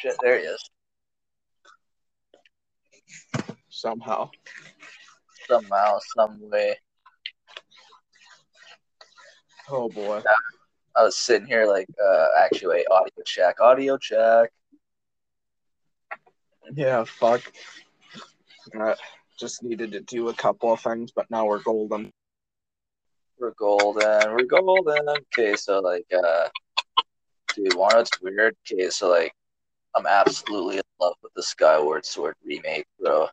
Shit, there he is. Somehow. Somehow, some way. Oh boy. I was sitting here like, uh, actually, wait, audio check, audio check. Yeah, fuck. Uh, just needed to do a couple of things, but now we're golden. We're golden. We're golden. Okay, so like, uh, dude, one of it's weird. Okay, so like, I'm absolutely in love with the Skyward Sword remake, bro.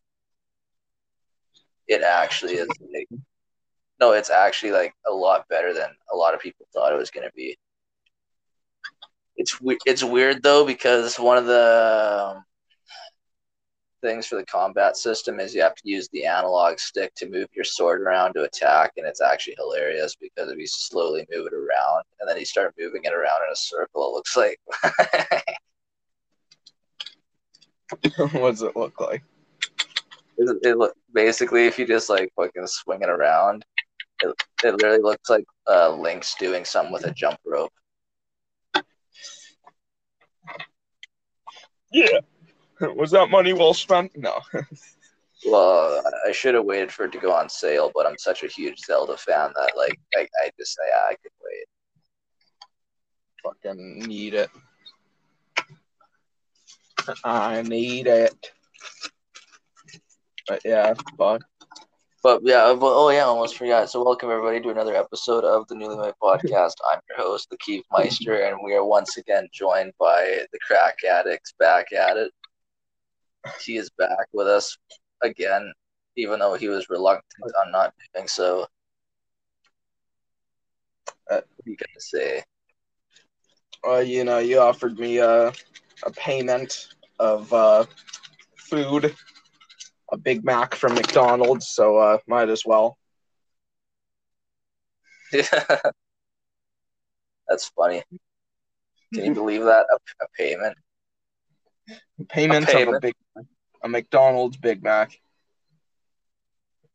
It actually is like, no, it's actually like a lot better than a lot of people thought it was gonna be. It's it's weird though because one of the um, things for the combat system is you have to use the analog stick to move your sword around to attack, and it's actually hilarious because if you slowly move it around and then you start moving it around in a circle, it looks like what does it look like? it, it look basically if you just like fucking swing it around, it, it literally looks like uh, Link's doing something with a jump rope. Yeah. Was that money well spent? No. Well, I should have waited for it to go on sale, but I'm such a huge Zelda fan that like I, I just say yeah, I could wait. Fucking need it. I need it. But yeah, fuck. But yeah, but, oh yeah, I almost forgot. So welcome everybody to another episode of the Newly Made Podcast. I'm your host, the Keith Meister, and we are once again joined by the crack addicts back at it. He is back with us again, even though he was reluctant on not doing so. Uh, what are you gonna say? Well, you know, you offered me a, a payment of uh, food, a Big Mac from McDonald's, so uh, might as well. Yeah, that's funny. Can you believe that? A, a payment? Payment, A of a payment? big a McDonald's Big Mac.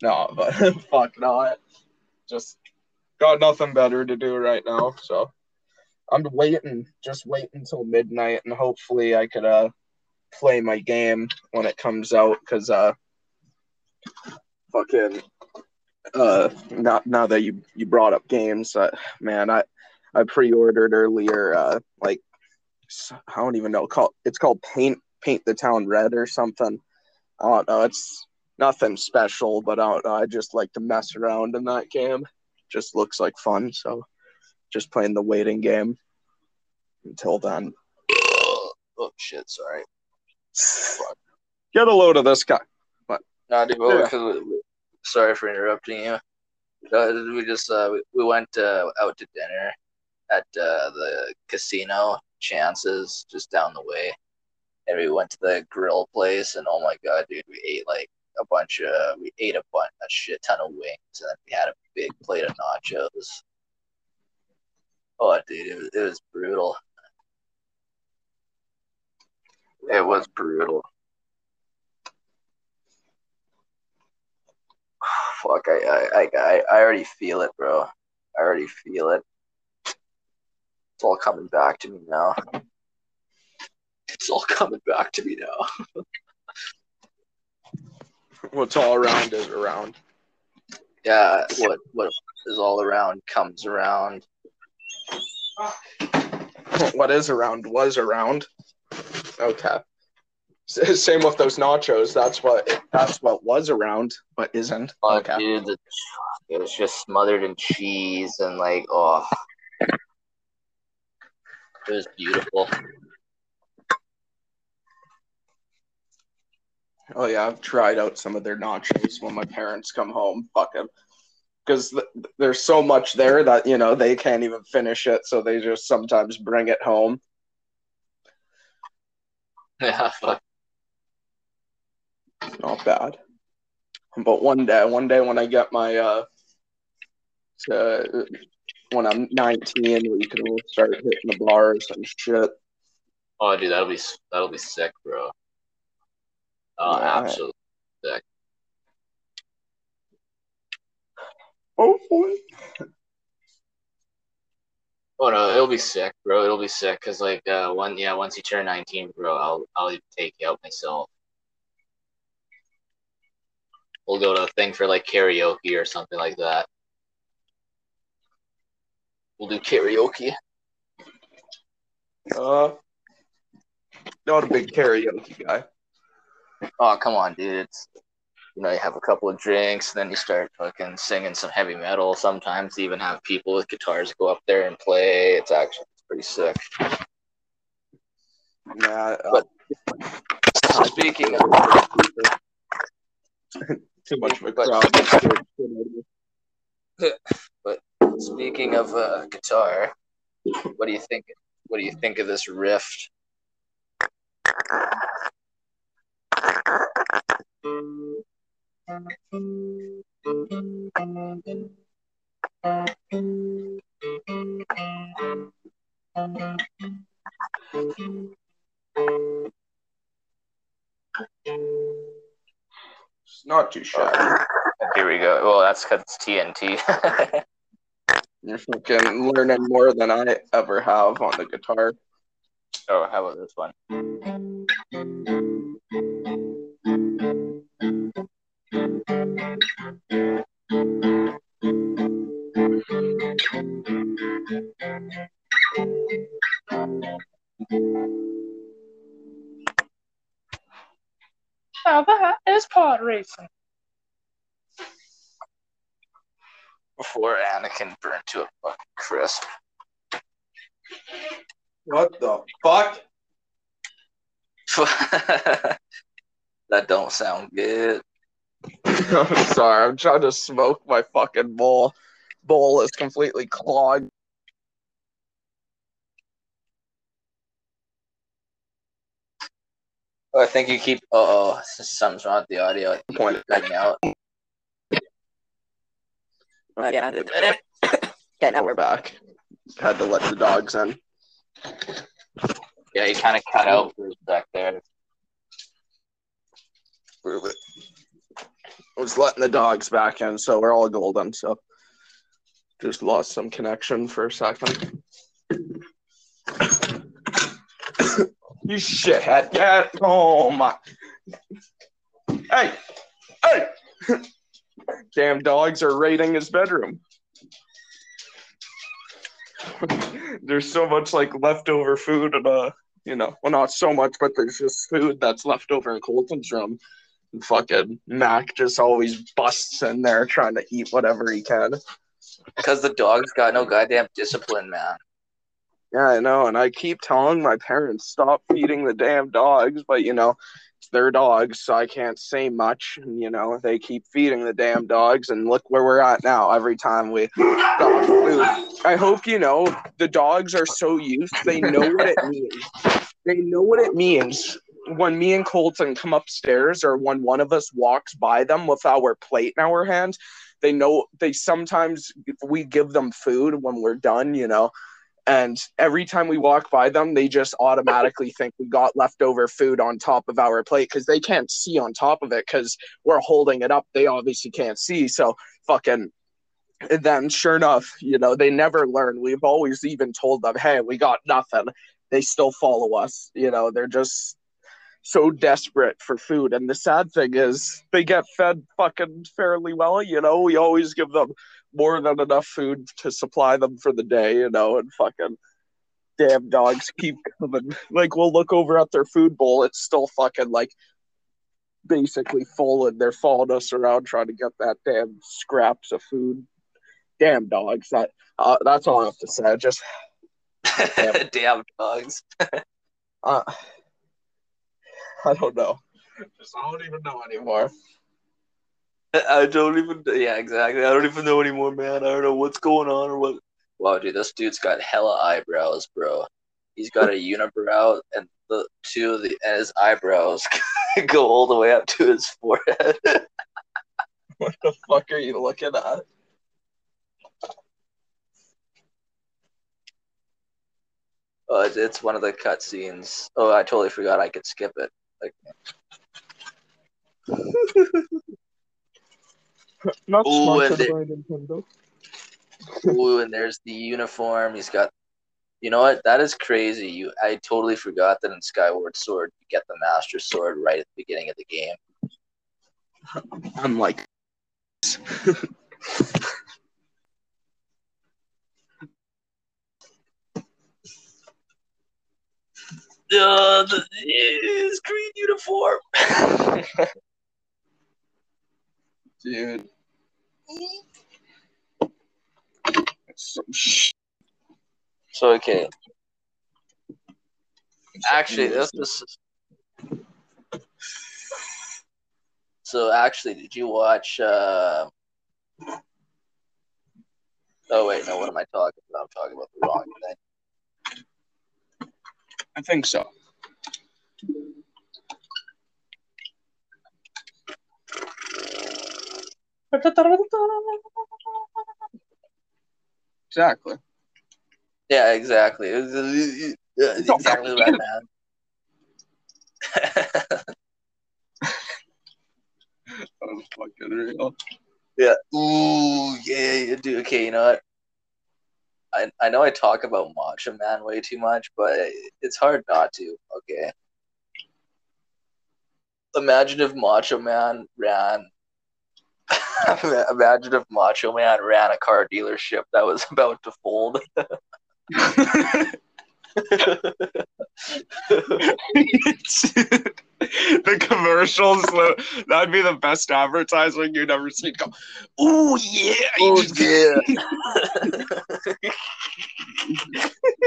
No, but fuck no. Just got nothing better to do right now, so I'm waiting. Just wait until midnight, and hopefully I could uh play my game when it comes out. Cause uh, fucking uh, now now that you you brought up games, uh, man, I I pre-ordered earlier. Uh, like I don't even know. Call it's called Paint Paint the Town Red or something. I don't know. It's nothing special, but I don't know. I just like to mess around in that game. Just looks like fun, so just playing the waiting game until then. Oh shit! Sorry. Get a load of this guy. No, dude, well, Yeah. 'cause we- we- sorry for interrupting you. We just uh, we, we went uh, out to dinner at uh, the casino Chances just down the way, and we went to the grill place. And oh my god, dude, we ate like a bunch of we ate a bunch a shit ton of wings, and then we had a big plate of nachos. Oh, dude, it was, it was brutal. It was brutal. Fuck, I, I, I, I already feel it, bro. I already feel it. It's all coming back to me now. It's all coming back to me now. What's all around is around. Yeah, what what is all around comes around. What is around was around. Okay. Same with those nachos. That's what that's what was around, but isn't. Oh, Okay. dude, the, it was just smothered in cheese and like, oh, it was beautiful. Oh yeah, I've tried out some of their nachos when my parents come home. Fuck 'em. Because th- there's so much there that you know they can't even finish it, so they just sometimes bring it home. Yeah, fuck. Not bad. But one day, one day when I get my uh, to, when I'm 19, we can start hitting the bars and shit. Oh, dude, that'll be that'll be sick, bro. Oh, Yeah. absolutely. Oh boy. Oh no, it'll be sick, bro. It'll be sick because like uh, one yeah, once you turn nineteen, bro, I'll I'll take you out myself. We'll go to a thing for like karaoke or something like that. We'll do karaoke. Uh, not a big karaoke guy. Oh come on, dude! It's you know you have a couple of drinks, then you start fucking singing some heavy metal. Sometimes even have people with guitars go up there and play. It's actually it's pretty sick. Yeah, uh, But- Speaking of too much of a but- crowd. speaking of uh, guitar, what do you think? What do you think of this riff? It's not too shabby. Here we go. Well, that's because it's TNT. You're fucking learning more than I ever have on the guitar. oh, how about this one? Now that is pod racing. Before Anakin burned to a fucking crisp. What the fuck? that don't sound good. I'm sorry. I'm trying to smoke my fucking bowl. Bowl is completely clogged. Oh, I think you keep. Uh oh, something's wrong with the audio. I you Point. cutting out. yeah. yeah, now we're back. Had to let the dogs in. Yeah, you kind of cut out sec there. We were- was letting the dogs back in, so we're all golden. So just lost some connection for a second. You shithead! Get home! Hey, hey! Damn dogs are raiding his bedroom. there's so much like leftover food and uh, you know, well not so much, but there's just food that's left over in Colton's room. And fucking Mac just always busts in there trying to eat whatever he can. Because the dog's got no goddamn discipline, man. Yeah, I know, and I keep telling my parents stop feeding the damn dogs, but you know, it's their dogs, so I can't say much. And, you know, they keep feeding the damn dogs, and look where we're at now. Every time we dog food, I hope you know the dogs are so used; they know what it means. They know what it means when me and Colton come upstairs, or when one of us walks by them with our plate in our hands. They know they sometimes we give them food when we're done, you know and every time we walk by them they just automatically think we got leftover food on top of our plate because they can't see on top of it because we're holding it up. They obviously can't see. So fucking and then sure enough you know they never learn. We've always even told them hey we got nothing. They still follow us you know they're just so desperate for food. And the sad thing is they get fed fucking fairly well you know we always give them more than enough food to supply them for the day, you know, and fucking damn dogs keep coming. Like we'll look over at their food bowl, it's still fucking like basically full and they're following us around trying to get that damn scraps of food. Damn dogs. That uh, that's all I have to say. I Just Damn dogs. uh, I don't know. Just, I don't even know anymore. I don't even. Yeah, exactly. I don't even know anymore, man. I don't know what's going on or what. Wow, dude, this dude's got hella eyebrows, bro. He's got a unibrow, and the two of the and his eyebrows go all the way up to his forehead. What the fuck are you looking at? Oh, it's, it's one of the cutscenes. Oh, I totally forgot I could skip it. Like, Not Ooh, and sponsored by Nintendo. ooh, and there's the uniform. He's got You know what? That is crazy. You, I totally forgot that in Skyward Sword you get the Master Sword right at the beginning of the game. Unlike Uh, the, his green uniform. Dude. So okay, actually, this is. So actually, did you watch? Uh... Oh wait, no. What am I talking about? I'm talking about the wrong thing. I think so. Exactly. Yeah, exactly. It was- yeah, exactly right, man. That was fucking real. yeah. Ooh, yeah, yeah, dude. Okay, you know what? I, I know I talk about Macho Man way too much, but it's hard not to. Okay. Imagine if Macho Man ran. Imagine if Macho Man ran a car dealership that was about to fold. the commercials that'd be the best advertising you'd ever seen. Go, oh yeah, oh yeah.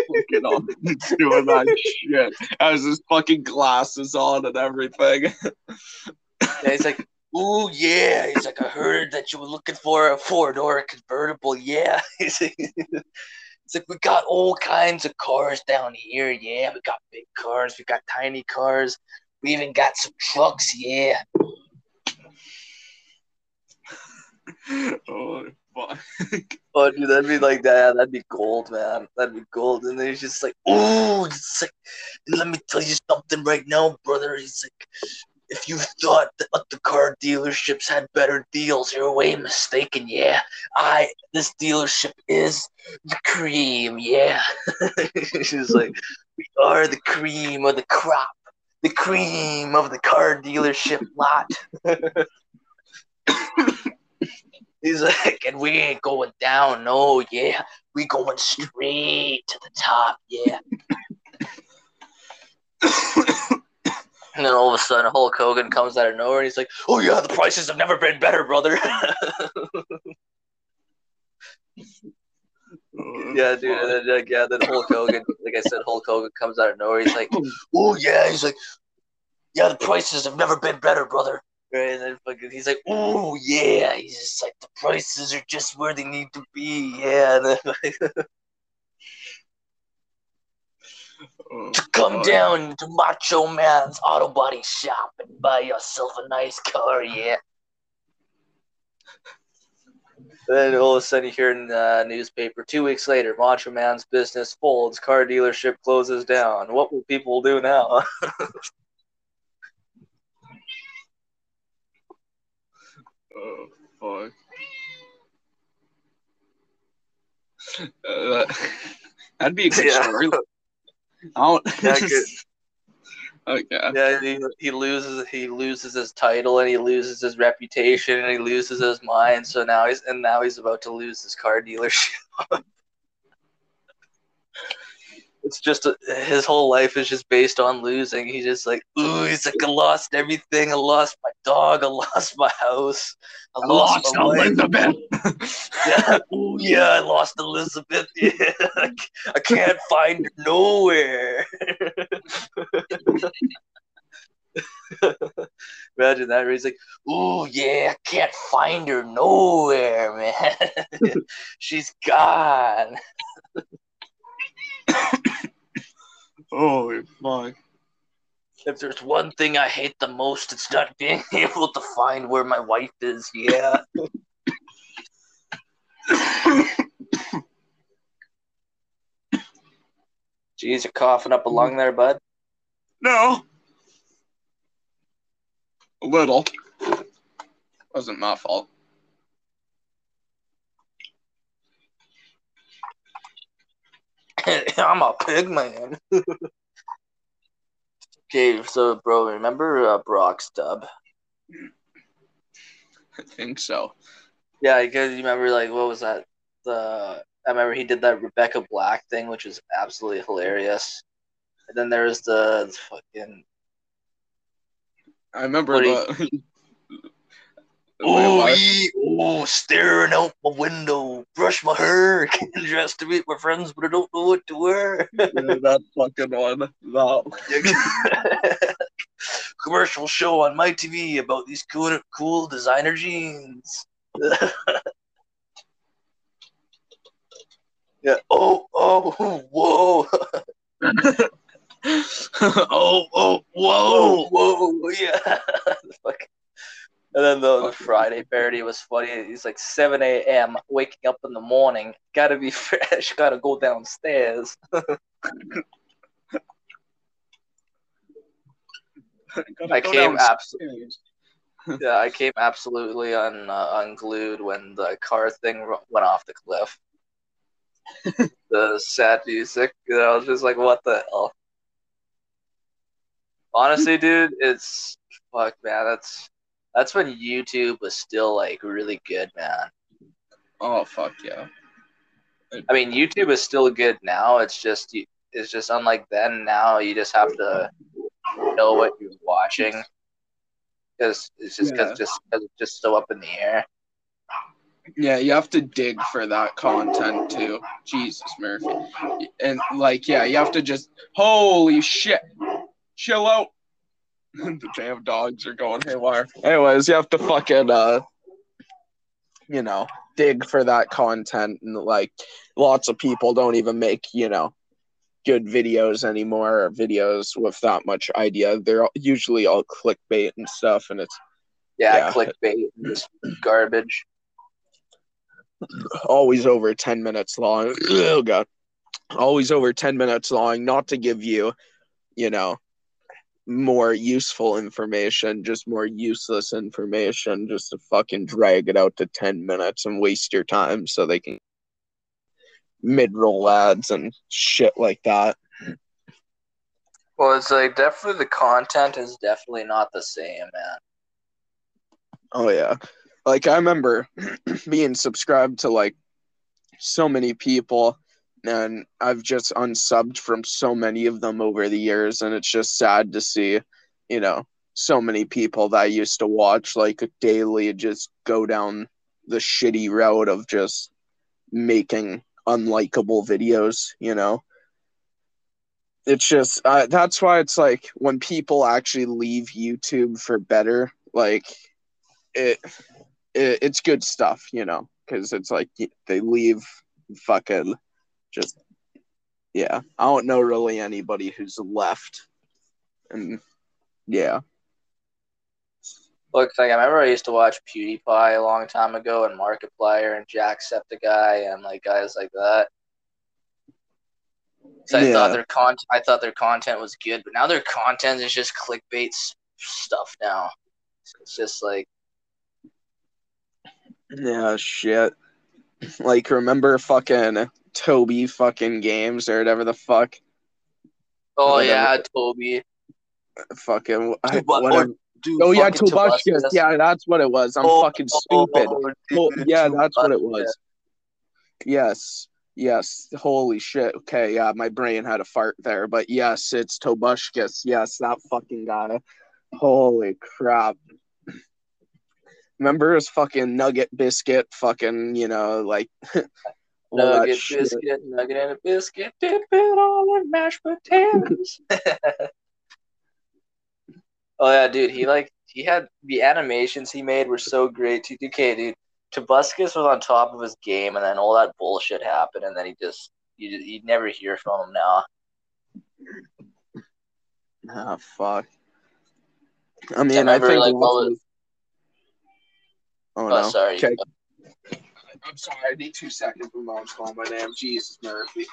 fucking on, doing that shit. Has his fucking glasses on and everything. He's like, ooh, yeah. He's like, I heard that you were looking for a four door convertible. Yeah. He's like, it's like, we got all kinds of cars down here. Yeah, we got big cars, we got tiny cars, we even got some trucks. Yeah. oh fuck. Oh, dude, that'd be like that. That'd be gold, man. That'd be gold. And then he's just like, ooh, it's like, let me tell you something right now, brother. He's like, if you thought that the car dealerships had better deals, you're way mistaken. Yeah, I this dealership is the cream. Yeah, she's like, we are the cream of the crop, the cream of the car dealership lot. He's like, and we ain't going down. No, yeah, we going straight to the top. Yeah. And then all of a sudden, Hulk Hogan comes out of nowhere, and he's like, "Oh yeah, the prices have never been better, brother." yeah, dude. And then, like, yeah, then Hulk Hogan, like I said, Hulk Hogan comes out of nowhere. He's like, "Oh yeah," he's like, "Yeah, the prices have never been better, brother." Right, and then fucking, he's like, "Oh yeah," he's just like, "The prices are just where they need to be." Yeah, and then, Oh, to come fuck. down to Macho Man's Auto Body Shop and buy yourself a nice car, yeah. Then all of a sudden you hear in the newspaper two weeks later, Macho Man's business folds, car dealership closes down. What will people do now? Oh fuck. Uh, that'd be a good Yeah. story. I don't. Okay. Oh, yeah, he, he loses he loses his title and he loses his reputation and he loses his mind. So now he's and now he's about to lose his car dealership. it's just a, his whole life is just based on losing. He's just like, ooh, he's like, I lost everything. I lost my dog. I lost my house. I, I lost, lost. Elizabeth. Yeah, ooh, yeah, I lost Elizabeth. Yeah, I can't find her nowhere. Imagine that. He's like, ooh, yeah, I can't find her nowhere, man. She's gone. Holy fuck. If there's one thing I hate the most, it's not being able to find where my wife is. Yeah. Jeez, you're coughing up a lung there, bud. No. A little. Wasn't my fault. I'm a pig man. okay, so bro, remember uh, Brock's dub? I think so. Yeah, because you remember like what was that? The I remember he did that Rebecca Black thing, which was absolutely hilarious. And then there was the, the fucking I remember What the. oh, What- ye- oh, staring out my window, brush my hair, getting dressed to meet my friends, but I don't know what to wear. Yeah, that fucking one. That. Commercial show on my TV about these cool, cool designer jeans. yeah. Oh, oh, whoa. oh, oh, Whoa, whoa! whoa, yeah. And then the, the Friday parody was funny. He's like 7 a.m. waking up in the morning. Gotta be fresh. Gotta go downstairs. I came absolutely. Yeah, I came absolutely un, uh, unglued when the car thing went off the cliff. the sad music. You know, I was just like, what the hell? Honestly, dude, it's fuck, man. That's that's when YouTube was still like really good, man. Oh fuck yeah! I mean, YouTube is still good now. It's just it's just unlike then. Now you just have to know what you're watching because it's just because Yeah. just cause it's just so up in the air. Yeah, you have to dig for that content too. Jesus Murphy, and like yeah, you have to just holy shit, chill out. the damn dogs are going haywire. Anyways, you have to fucking uh, you know, dig for that content, and like lots of people don't even make you know good videos anymore or videos with that much idea. They're usually all clickbait and stuff, and it's Yeah, Yeah. clickbait and just garbage. always over 10 minutes long. Oh, God. Always over 10 minutes long, not to give you, you know, more useful information, just more useless information, just to fucking drag it out to 10 minutes and waste your time so they can mid roll ads and shit like that. Well, it's like definitely the content is definitely not the same, man. Oh yeah. Like I remember being subscribed to like so many people and I've just unsubbed from so many of them over the years and it's just sad to see, you know, so many people that I used to watch like daily just go down the shitty route of just making unlikable videos, you know. It's just uh, that's why it's like when people actually leave YouTube for better, like it, it it's good stuff, you know, because it's like they leave fucking just yeah. I don't know really anybody who's left, and yeah, Look, like I remember I used to watch PewDiePie a long time ago, and Markiplier and Jacksepticeye and like guys like that. So I thought their content, I thought their content was good, but now their content is just clickbait stuff. Now it's just like yeah, shit. Like remember fucking Toby fucking games or whatever the fuck, Oh Whatever. yeah, Toby. fucking I- Tuba-. Dude, Oh yeah, Tobuscus. Yeah, that's what it was. I'm Oh, fucking oh, stupid. oh, Oh, yeah, that's what it was. Yes, yes. Holy shit. Okay, yeah, my brain had a fart there, but yes, it's Tobuscus. Yes, that fucking guy. Holy crap. Remember his fucking nugget biscuit, fucking, you know, like Nugget biscuit, nugget and a biscuit, dip it all in mashed potatoes. oh yeah, dude, he like he had the animations he made were so great. too. Okay, dude, Tobuscus was on top of his game, and then all that bullshit happened, and then he just you you never hear from him now. Ah, fuck. I mean, I, remember, think. like, of- oh, Oh, no. sorry. Okay. I'm sorry. I need two seconds. My mom's calling my name. Jesus, Murphy.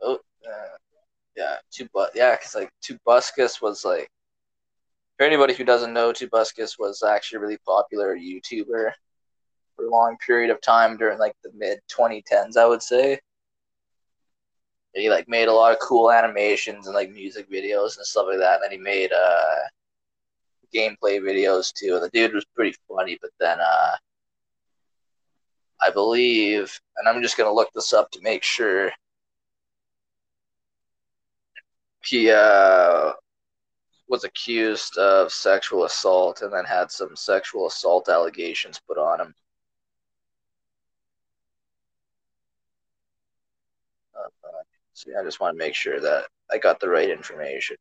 Oh, uh, yeah, Tubu- yeah, because like Tobuscus was like, for anybody who doesn't know, Tobuscus was actually a really popular YouTuber for a long period of time during like the mid 2010s, I would say. He like made a lot of cool animations and like music videos and stuff like that. And then he made uh gameplay videos too. And the dude was pretty funny, but then uh I believe, and I'm just gonna look this up to make sure. He uh was accused of sexual assault and then had some sexual assault allegations put on him. Uh, uh, yeah, I just want to make sure that I got the right information.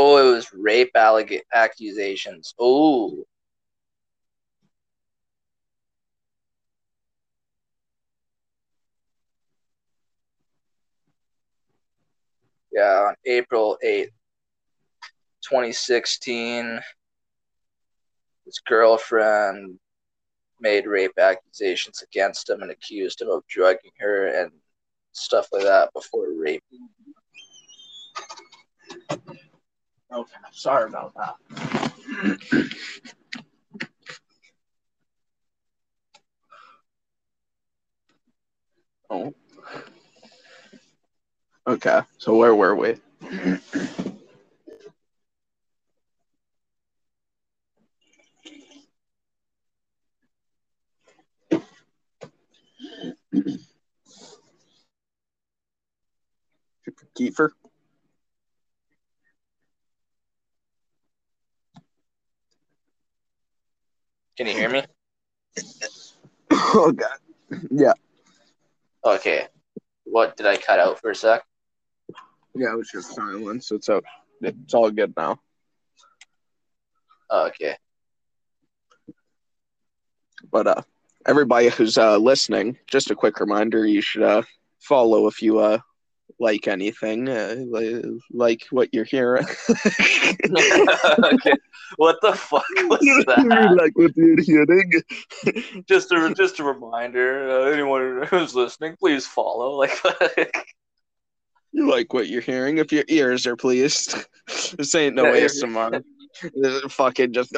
Oh, it was rape alleg- accusations. Oh. Yeah, on April 8th, 2016, his girlfriend made rape accusations against him and accused him of drugging her and stuff like that before rape. Okay, sorry about that. oh. Okay, so where were we? Kiefer? Can you hear me? Oh god. Yeah, Okay. What did I cut out for a sec? yeah, it was just silence. It's out. It's all good now. Oh, okay. But uh, everybody who's uh listening, just a quick reminder: you should uh follow if you uh like anything, uh, like, like what you're hearing. okay. What the fuck was that? like what you're hearing. just a just a reminder. Uh, anyone who's listening, please follow. Like, You like what you're hearing if your ears are pleased. this ain't no Yeah, ASMR. Fucking just.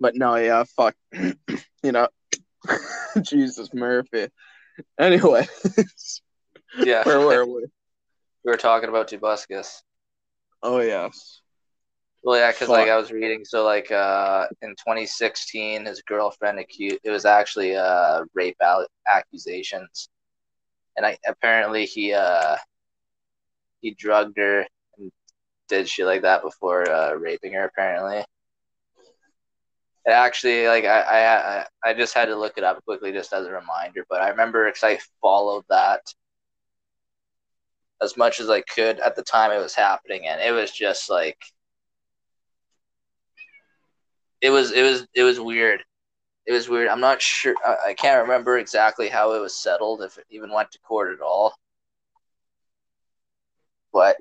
But no, yeah, fuck. you know, Jesus Murphy. Anyway, yeah, where were we? we were talking about Tobuscus. Oh yes. Well, yeah, because like I was reading, so like uh, in 2016, his girlfriend accused. It was actually uh, rape accusations, and I apparently he uh, he drugged her and did shit like that before uh, raping her. Apparently, it actually like I, I I I just had to look it up quickly just as a reminder. But I remember because I followed that as much as I could at the time it was happening, and it was just like it was it was it was weird. It was weird. I'm not sure. I, I can't remember exactly how it was settled, if it even went to court at all. But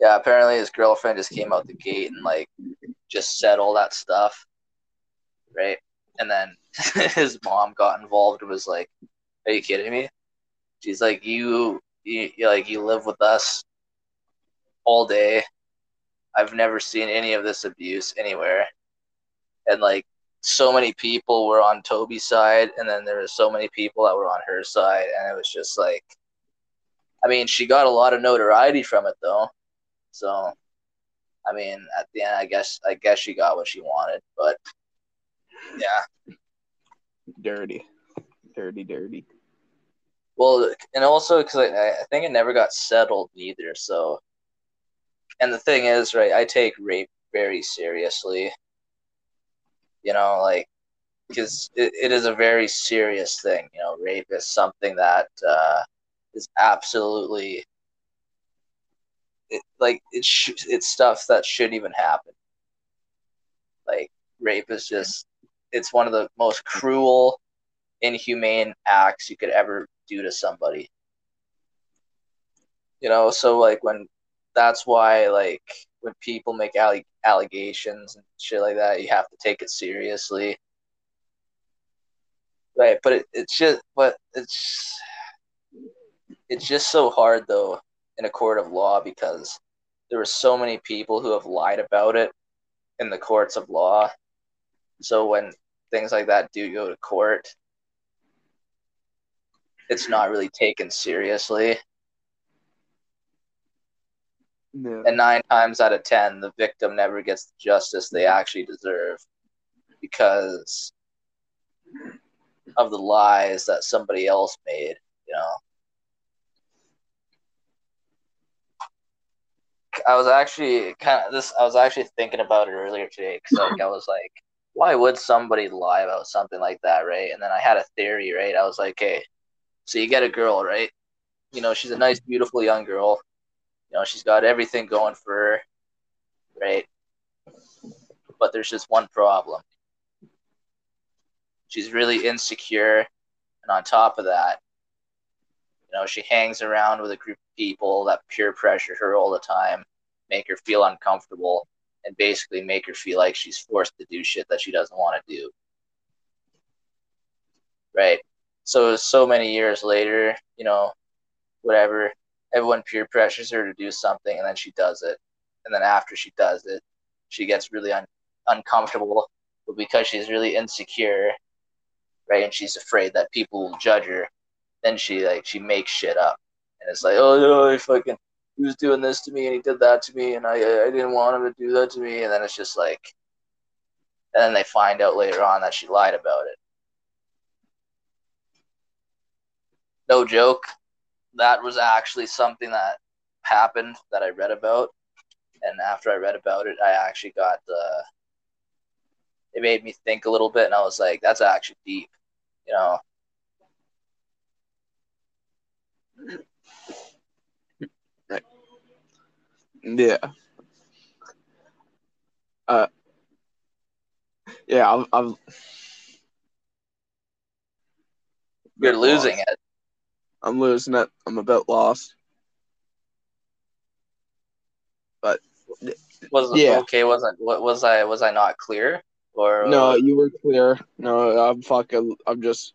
yeah, apparently his girlfriend just came out the gate and like just said all that stuff, right? And then his mom got involved and was like, "Are you kidding me?" She's like, "You, you, you like you live with us all day. I've never seen any of this abuse anywhere." and like so many people were on Toby's side, and then there were so many people that were on her side, and it was just like, I mean, she got a lot of notoriety from it though, so I mean, at the end, I guess I guess she got what she wanted, but yeah, Dirty. Dirty, dirty. Well, and also because I, I think it never got settled either, so. And the thing is, right, I take rape very seriously. You know, like because it, it is a very serious thing. You know, rape is something that uh, is absolutely it, like it sh- it's stuff that shouldn't even happen. Like rape is just it's one of the most cruel, inhumane acts you could ever do to somebody. You know, so like when that's why like when people make alle- allegations and shit like that, you have to take it seriously Right, but it, it's just, but it's, it's just so hard though in a court of law because there are so many people who have lied about it in the courts of law. So when things like that do go to court, it's not really taken seriously. Yeah. And nine times out of ten, the victim never gets the justice they actually deserve because of the lies that somebody else made, you know. I was actually kind of this. I was actually thinking about it earlier today because like I was like, why would somebody lie about something like that, right? And then I had a theory, right? I was like, hey, so you get a girl, right? You know, she's a nice, beautiful young girl. You know, she's got everything going for her, right? But there's just one problem. She's really insecure, and on top of that, you know, she hangs around with a group of people that peer pressure her all the time, make her feel uncomfortable, and basically make her feel like she's forced to do shit that she doesn't want to do. Right? So, so many years later, you know, whatever, everyone peer pressures her to do something, and then she does it. And then after she does it, she gets really un- uncomfortable. But because she's really insecure, right, and she's afraid that people will judge her, then she like she makes shit up, and it's like, oh no, fucking he was doing this to me and he did that to me, and I I didn't want him to do that to me, and then it's just like, and then they find out later on that she lied about it. No joke, that was actually something that happened that I read about, and after I read about it, I actually got the. It made me think a little bit, and I was like, "That's actually deep," you know. Yeah. Uh. Yeah, I'm. I'm You're losing it. I'm losing it. I'm a bit lost. But was Yeah. okay? Wasn't what was I? Was I not clear? Or No, uh, you were clear. No, I'm fucking. I'm just.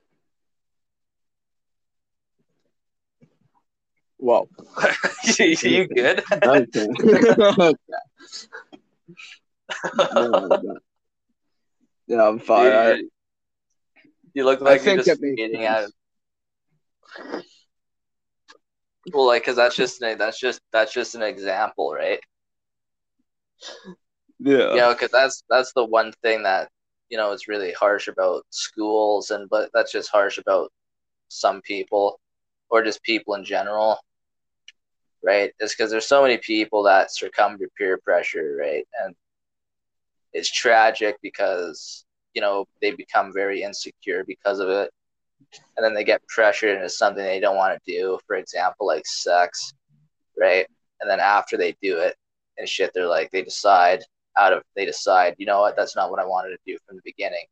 Well, you, you good? okay. No, but- yeah, I'm fine. I, you, look I like you're just it makes skating sense. out. Well, like, cause that's just an, that's just that's just an example, right? yeah. You know, cause that's that's the one thing that you know is really harsh about schools, and but that's just harsh about some people, or just people in general, right? It's because there's so many people that succumb to peer pressure, right? And it's tragic because you know they become very insecure because of it and then they get pressured into something they don't want to do for example like sex right? And then after they do it and shit they're like they decide out of they decide you know what? That's not what i wanted to do from the beginning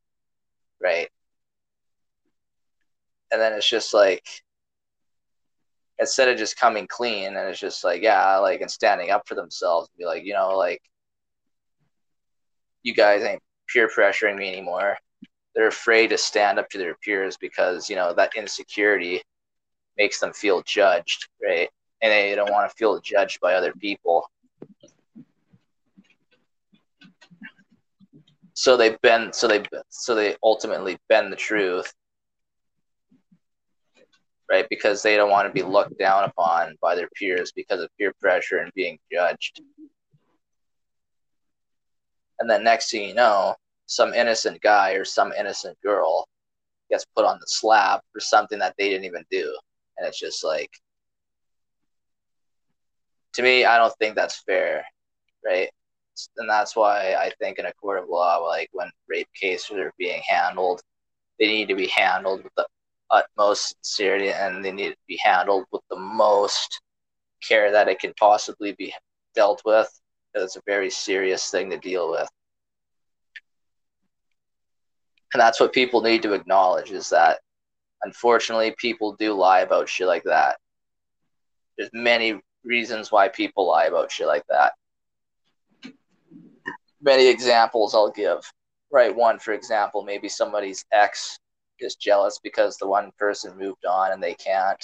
right? And then it's just like instead of just coming clean and it's just like yeah like and standing up for themselves and be like you know like you guys ain't peer pressuring me anymore they're afraid to stand up to their peers because you know that insecurity makes them feel judged right? And they don't want to feel judged by other people. So they bend so they so they ultimately bend the truth right? Because they don't want to be looked down upon by their peers because of peer pressure and being judged. And then next thing you know some innocent guy or some innocent girl gets put on the slab for something that they didn't even do. And it's just like to me i don't think that's fair right? And that's why i think in a court of law like when rape cases are being handled they need to be handled with the utmost sincerity and they need to be handled with the most care that it can possibly be dealt with. It's a very serious thing to deal with and that's what people need to acknowledge is that unfortunately people do lie about shit like that there's many reasons why people lie about shit like that many examples i'll give right one for example maybe somebody's ex is jealous because the one person moved on and they can't.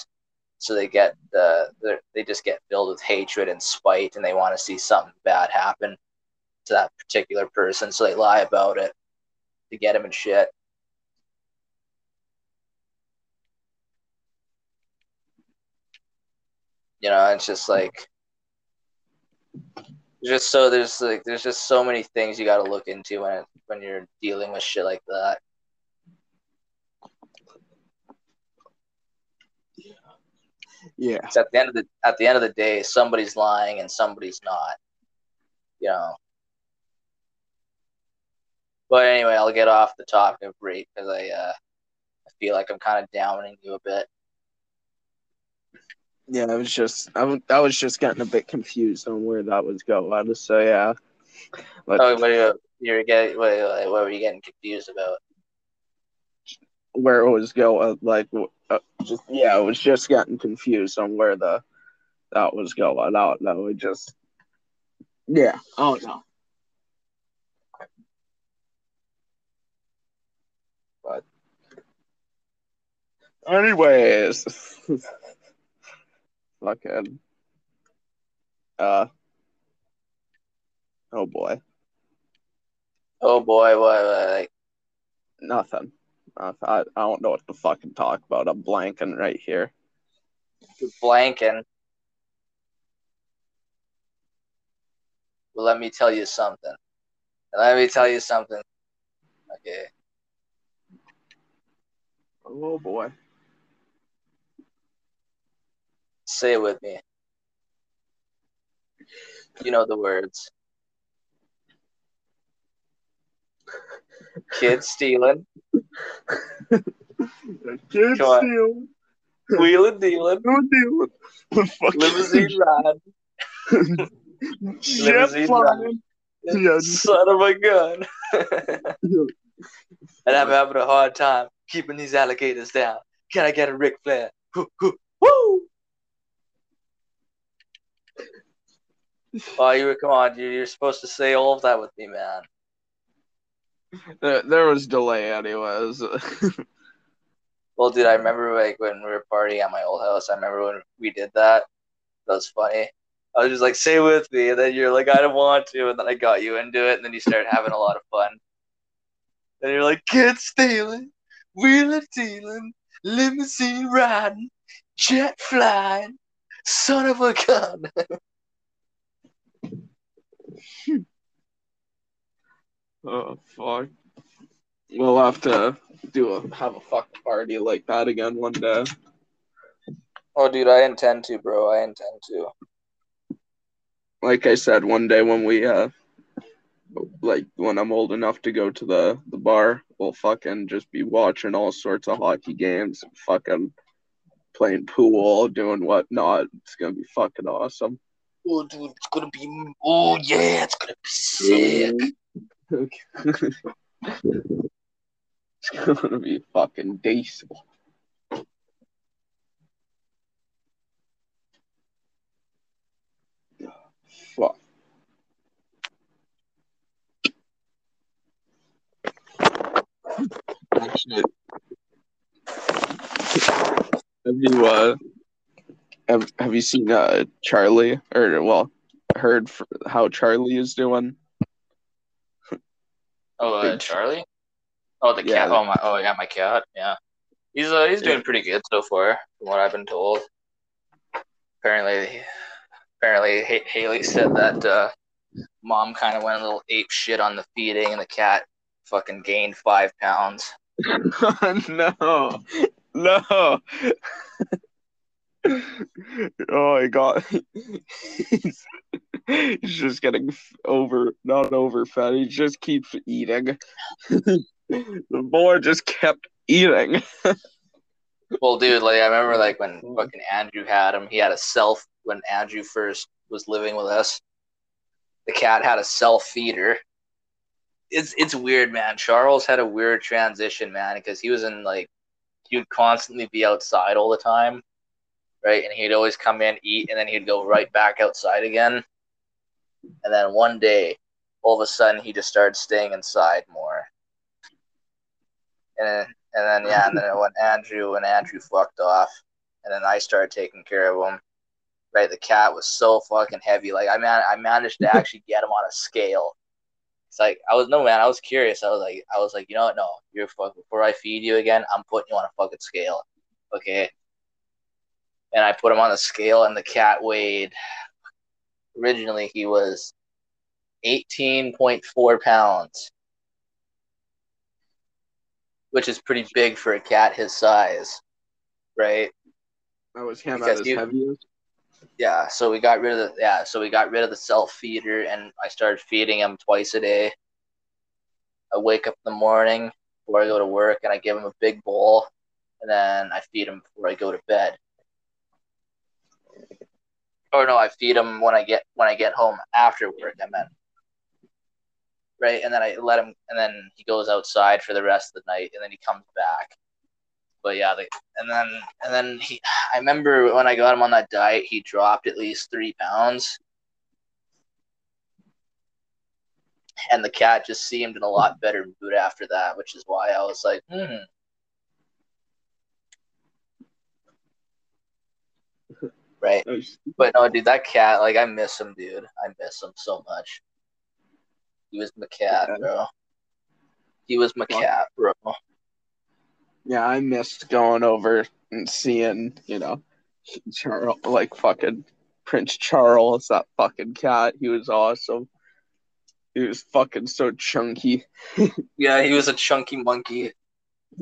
So they get the the- they just get filled with hatred and spite, and they want to see something bad happen to that particular person. So they lie about it to get him and shit. You know, it's just like just so there's like there's just so many things you got to look into when it, when you're dealing with shit like that. Yeah. At the end of the at the end of the day, somebody's lying and somebody's not. You know. But anyway, I'll get off the topic of rape because I uh, I feel like I'm kind of downing you a bit. Yeah, I was just I was, I was just getting a bit confused on where that was going. So yeah, but Oh, what you you're getting? What, what were you getting confused about? where it was going, like uh, just yeah, I was just getting confused on where the that was going. I don't know. It just yeah, I don't anyways, fucking uh oh boy, Oh boy, what like nothing. Nothing. I, I don't know what to fucking talk about. I'm blanking right here. you're blanking. Well, let me tell you something. Let me tell you something. Okay. Oh boy. Say it with me. You know the words. Kid stealing, Kids Come on. steal. wheeling dealing, No deal. Limousine ride, Jet limousine flying. Yeah. son of a gun. and I'm having a hard time keeping these alligators down. Can I get a Ric Flair? Woo! woo, Woo! Oh, you come on, dude. You're supposed to say all of that with me, man. There, there was delay, anyways. Well, dude, I remember like when we were partying at my old house. I remember when we did that. That was funny. I was just like, "Say with me," and then you're like, "I don't want to," and then I got you into it, and then you started having a lot of fun. And you're like, "Kid stealing, wheeling dealing, limousine riding, jet flying, son of a gun." oh fuck. We'll have to do a have a fuck party like that again one day. oh, dude, I intend to, bro. I intend to. Like I said, one day when we uh like when I'm old enough to go to the the bar, we'll fucking just be watching all sorts of hockey games, fucking playing pool, doing whatnot. It's gonna be fucking awesome. Oh, dude, it's gonna be. Oh yeah, it's gonna be sick. It's gonna be fucking decent. Fuck. Actually, have have you seen uh Charlie or well heard how Charlie is doing? Oh, uh, Charlie. Oh, the Yeah, cat. Oh my. Oh yeah, my cat. Yeah, he's uh, he's doing pretty good so far, from what I've been told. Apparently, apparently Ha- Haley said that uh, mom kind of went a little ape shit on the feeding, and the cat fucking gained five pounds. no, no. oh my god, he's, he's just getting over, not over fat. He just keeps eating. the boy just kept eating. Well, dude, like I remember, like when mm. fucking Andrew had him, he had a self when Andrew first was living with us. The cat had a self feeder. It's it's weird, man. Charles had a weird transition, man, because he was in like he would constantly be outside all the time, right? And he'd always come in, eat, and then he'd go right back outside again. And then one day, all of a sudden, he just started staying inside more. And And then yeah, and then when Andrew and Andrew fucked off, and then I started taking care of him. Right, the cat was so fucking heavy. Like I man, I managed to actually get him on a scale. It's like I was no man. I was curious. I was like, I was like, you know what? No, you're fuck. Before I feed you again, I'm putting you on a fucking scale. Okay. And I put him on the scale, and the cat weighed. Originally, he was eighteen point four pounds, which is pretty big for a cat his size, right? That was him Because at his heaviest. Yeah, so we got rid of the yeah, so we got rid of the self feeder and I started feeding him twice a day. I wake up in the morning before I go to work and I give him a big bowl and then I feed him before I go to bed. Or no, I feed him when I get when I get home after work, I meant. Right, and then I let him and then he goes outside for the rest of the night and then he comes back. But yeah, and then and then he I remember when I got him on that diet, he dropped at least three pounds. And the cat just seemed in a lot better mood after that, which is why I was like, hmm. Right. Oh, that But no, dude, that cat, like, I miss him, dude. I miss him so much. He was my cat, Yeah. bro. He was my cat, bro. Yeah, I missed going over and seeing, you know, Charles, like fucking Prince Charles, that fucking cat. He was awesome. He was fucking so chunky. Yeah, he was a chunky monkey.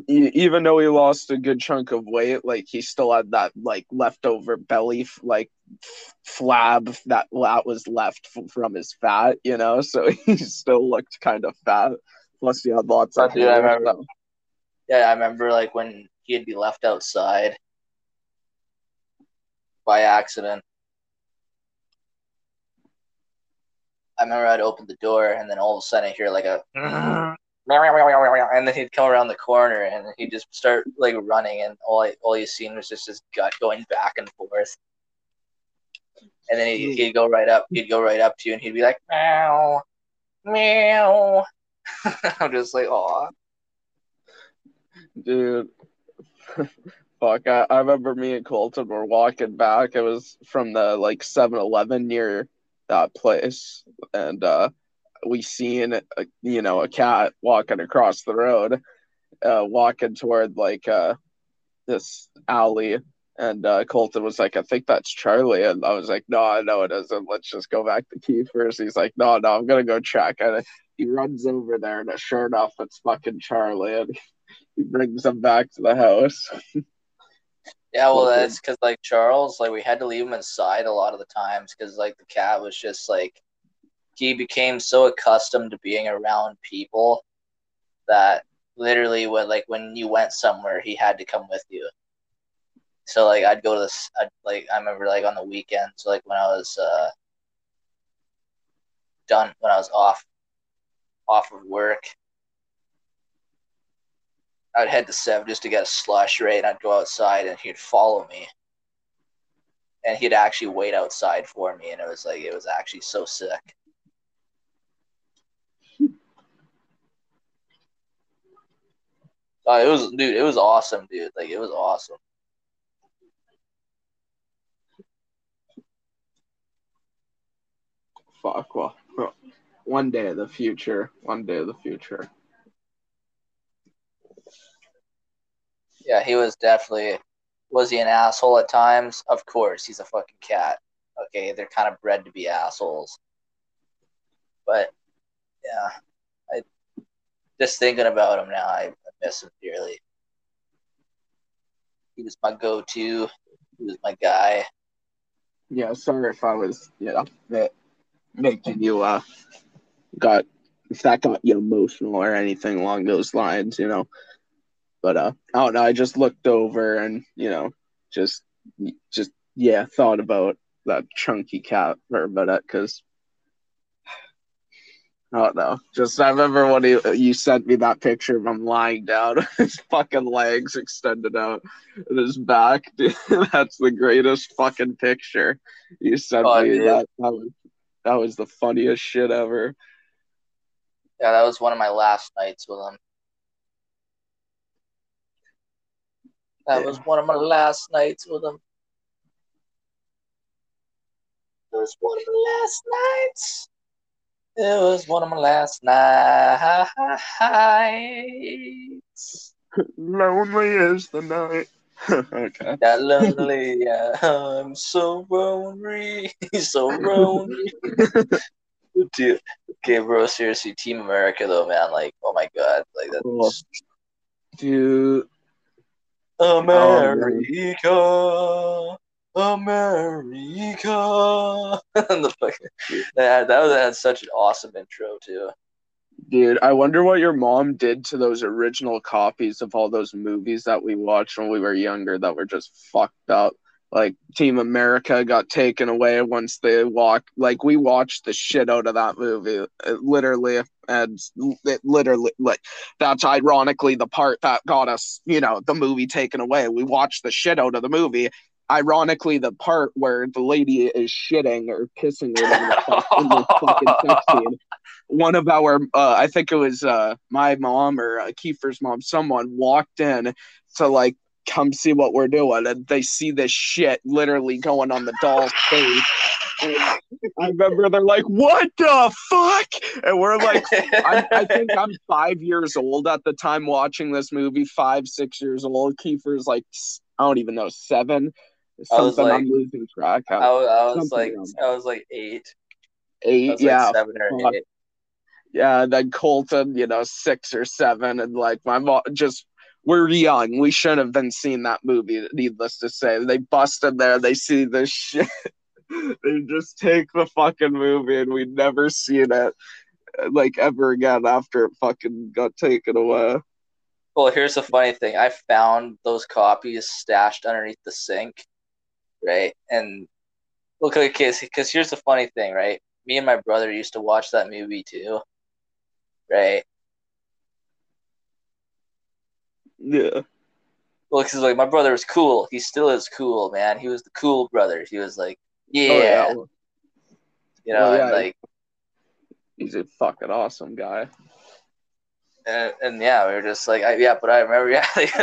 E- even though he lost a good chunk of weight, like he still had that like leftover belly, f- like f- flab that that was left f- from his fat, you know. So he still looked kind of fat. Plus, he had lots of dude, I remember. so- Yeah, I remember like when he'd be left outside by accident. I remember I'd open the door and then all of a sudden I hear like a and then he'd come around the corner and he'd just start like running and all I, all you seen was just his gut going back and forth. And then he'd, he'd go right up, he'd go right up to you and he'd be like meow, meow. I'm just like, oh, Dude, fuck! I, I remember me and Colton were walking back. It was from the like 7-Eleven near that place, and uh, we seen a, you know a cat walking across the road, uh, walking toward like uh this alley. And uh, Colton was like, "I think that's Charlie," and I was like, "No, i no, it isn't. Let's just go back to Keith first. He's like, "No, no, I'm gonna go check." And he runs over there, and sure enough, it's fucking Charlie. And he brings him back to the house. Yeah, well, that's because like Charles, like we had to leave him inside a lot of the times because like the cat was just like he became so accustomed to being around people that literally when like when you went somewhere, he had to come with you. So like I'd go to this, I'd, like I remember like on the weekends, like when I was uh done, when I was off off of work, I'd head to seven just to get a slush, right? And I'd go outside and he'd follow me. And he'd actually wait outside for me. And it was like, it was actually so sick. Uh, it was, dude, it was awesome, dude. Like, it was awesome. Fuck, well, one day of the future. One day of the future. Yeah, he was definitely, was he an asshole at times? Of course, he's a fucking cat. Okay, they're kind of bred to be assholes. But, yeah, I, just thinking about him now, I miss him dearly. He was my go-to. He was my guy. Yeah, sorry if I was, you know, ma- making you uh got if that got you emotional or anything along those lines, you know. But uh I don't know, I just looked over and, you know, just just yeah, thought about that chunky cat for about minute because Oh, Don't know. Just I remember when you, you sent me that picture of him lying down, his fucking legs extended out and his back. Dude, that's the greatest fucking picture you sent Oh, me. dude. That that was that was the funniest shit ever. Yeah, that was one of my last nights with him. That Yeah. was one of my last nights with him. It was one of my last nights. It was one of my last nights. Lonely is the night. okay. That lonely, yeah, I'm so lonely, so lonely. Dude, okay, bro, seriously, Team America though, man, like, oh my god, like Cool. that's Dude, America, um, America. and the fucking, that that was had such an awesome intro too. dude, I wonder what your mom did to those original copies of all those movies that we watched when we were younger that were just fucked up. Like Team America got taken away once they walked. Like we watched the shit out of that movie, it literally, and it literally like that's ironically the part that got us, you know, the movie taken away. We watched the shit out of the movie. Ironically, the part where the lady is shitting or pissing or whatever in the fucking sex scene. One of our uh, i think it was uh, my mom or uh, kiefer's mom someone walked in to like come see what we're doing and they see this shit literally going on the doll's face. And i remember they're like what the fuck? And we're like I, I think i'm five years old at the time watching this movie five six years old. Kiefer's like I don't even know seven I was something i'm like- losing track I was, I was like, I was like eight. Eight yeah like seven or eight. Yeah, and then Colton, you know, six or seven, and like my mom just we're young. We shouldn't have been seeing that movie, needless to say. They bust in there, they see this shit. they just take the fucking movie and we never seen it like ever again after it fucking got taken away. Well, here's the funny thing. I found those copies stashed underneath the sink, right? And look, okay, because here's the funny thing, right? Me and my brother used to watch that movie too, right? Yeah. Well, because like my brother was cool. He still is cool, man. He was the cool brother. He was like, oh, yeah, Oh yeah. you know, oh, Well, yeah. and like, He's a fucking awesome guy. And, and yeah, we were just like, I, yeah, but I remember, yeah, like,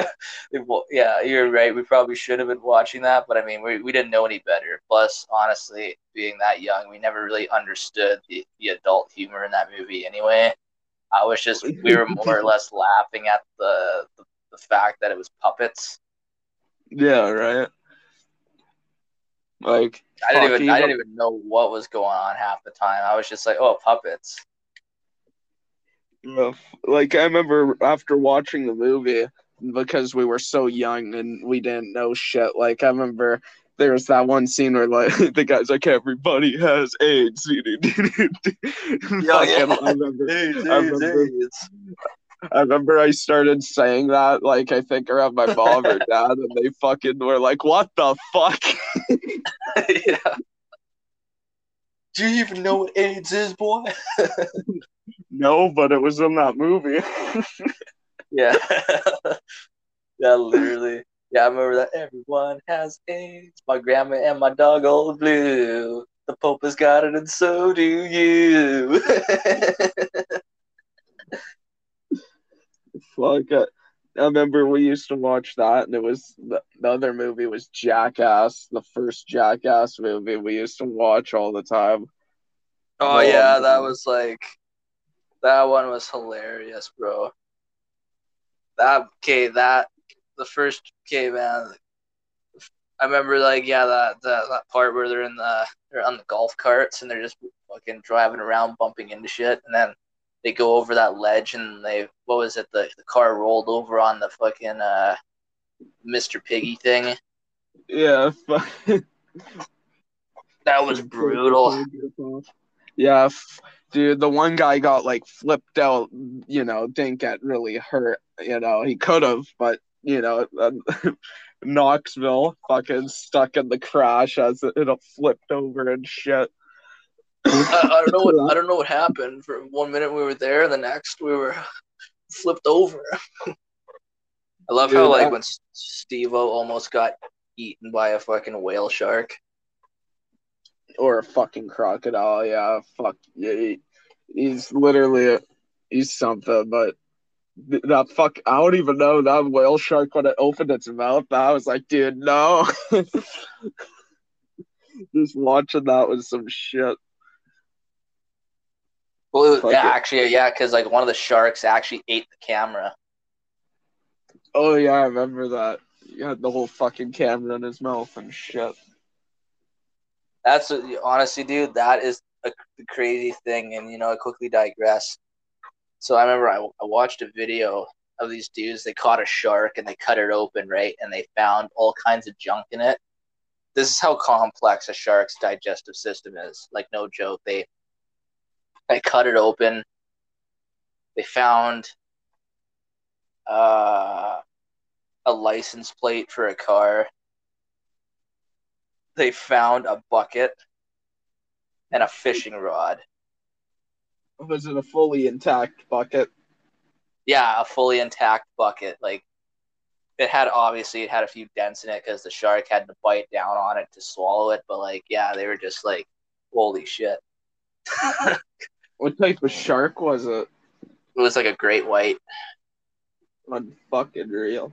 yeah, you're right. We probably should have been watching that, but I mean, we, we didn't know any better. Plus, honestly, being that young, we never really understood the, the adult humor in that movie anyway. I was just, we were more or less laughing at the, the, the fact that it was puppets. Yeah, right. Like I didn't even, I didn't even know what was going on half the time. I was just like, oh, puppets. Yeah, f- like I remember after watching the movie because we were so young and we didn't know shit. Like I remember there was that one scene where like the guy's like everybody has AIDS. Fucking- yeah. I remember AIDS, I remember- AIDS. I remember I started saying that like I think around my mom or dad and they fucking were like, What the fuck? yeah. Do you even know what AIDS is, boy? No, but it was in that movie. Yeah. yeah, literally. Yeah, I remember that. Everyone has AIDS. My grandma and my dog old blue. The Pope has got it, and so do you. Fuck. I, I remember we used to watch that, and it was the, the other movie was Jackass, the first Jackass movie we used to watch all the time. oh yeah, that was like that one was hilarious, bro. That okay, that the first okay, man. I remember like yeah, that that, that part where they're in the they're on the golf carts and they're just fucking driving around bumping into shit and then they go over that ledge and they what was it the, the car rolled over on the fucking uh Mr. Piggy thing. Yeah. fuck. That was brutal. Yeah, f- dude, the one guy got like flipped out, you know, didn't get really hurt, you know, he could have, but you know, um, Knoxville fucking stuck in the crash as it, it flipped over and shit. I, I don't know what I don't know what happened. For one minute we were there, the next we were flipped over. I love how like when Steve almost got eaten by a fucking whale shark. Or a fucking crocodile. Yeah, fuck. Yeah, he, he's literally a, he's something. But th- that fuck. I don't even know that whale shark when it opened its mouth. I was like, dude, no. Just watching that was some shit. Well, Fuck yeah, it. actually, yeah, because like one of the sharks actually ate the camera. Oh yeah, I remember that. He had the whole fucking camera in his mouth and shit. That's what, honestly, dude, that is a crazy thing. And you know, I quickly digress. So I remember I, I watched a video of these dudes. They caught a shark and they cut it open, right? And they found all kinds of junk in it. This is how complex a shark's digestive system is. Like no joke. They they cut it open. They found uh, a license plate for a car. They found a bucket and a fishing rod. Was it a fully intact bucket? Yeah, a fully intact bucket. Like it had obviously it had a few dents in it because the shark had to bite down on it to swallow it. But like, yeah, they were just like, holy shit. What type of shark was it? It was like a great white. Unfucking real.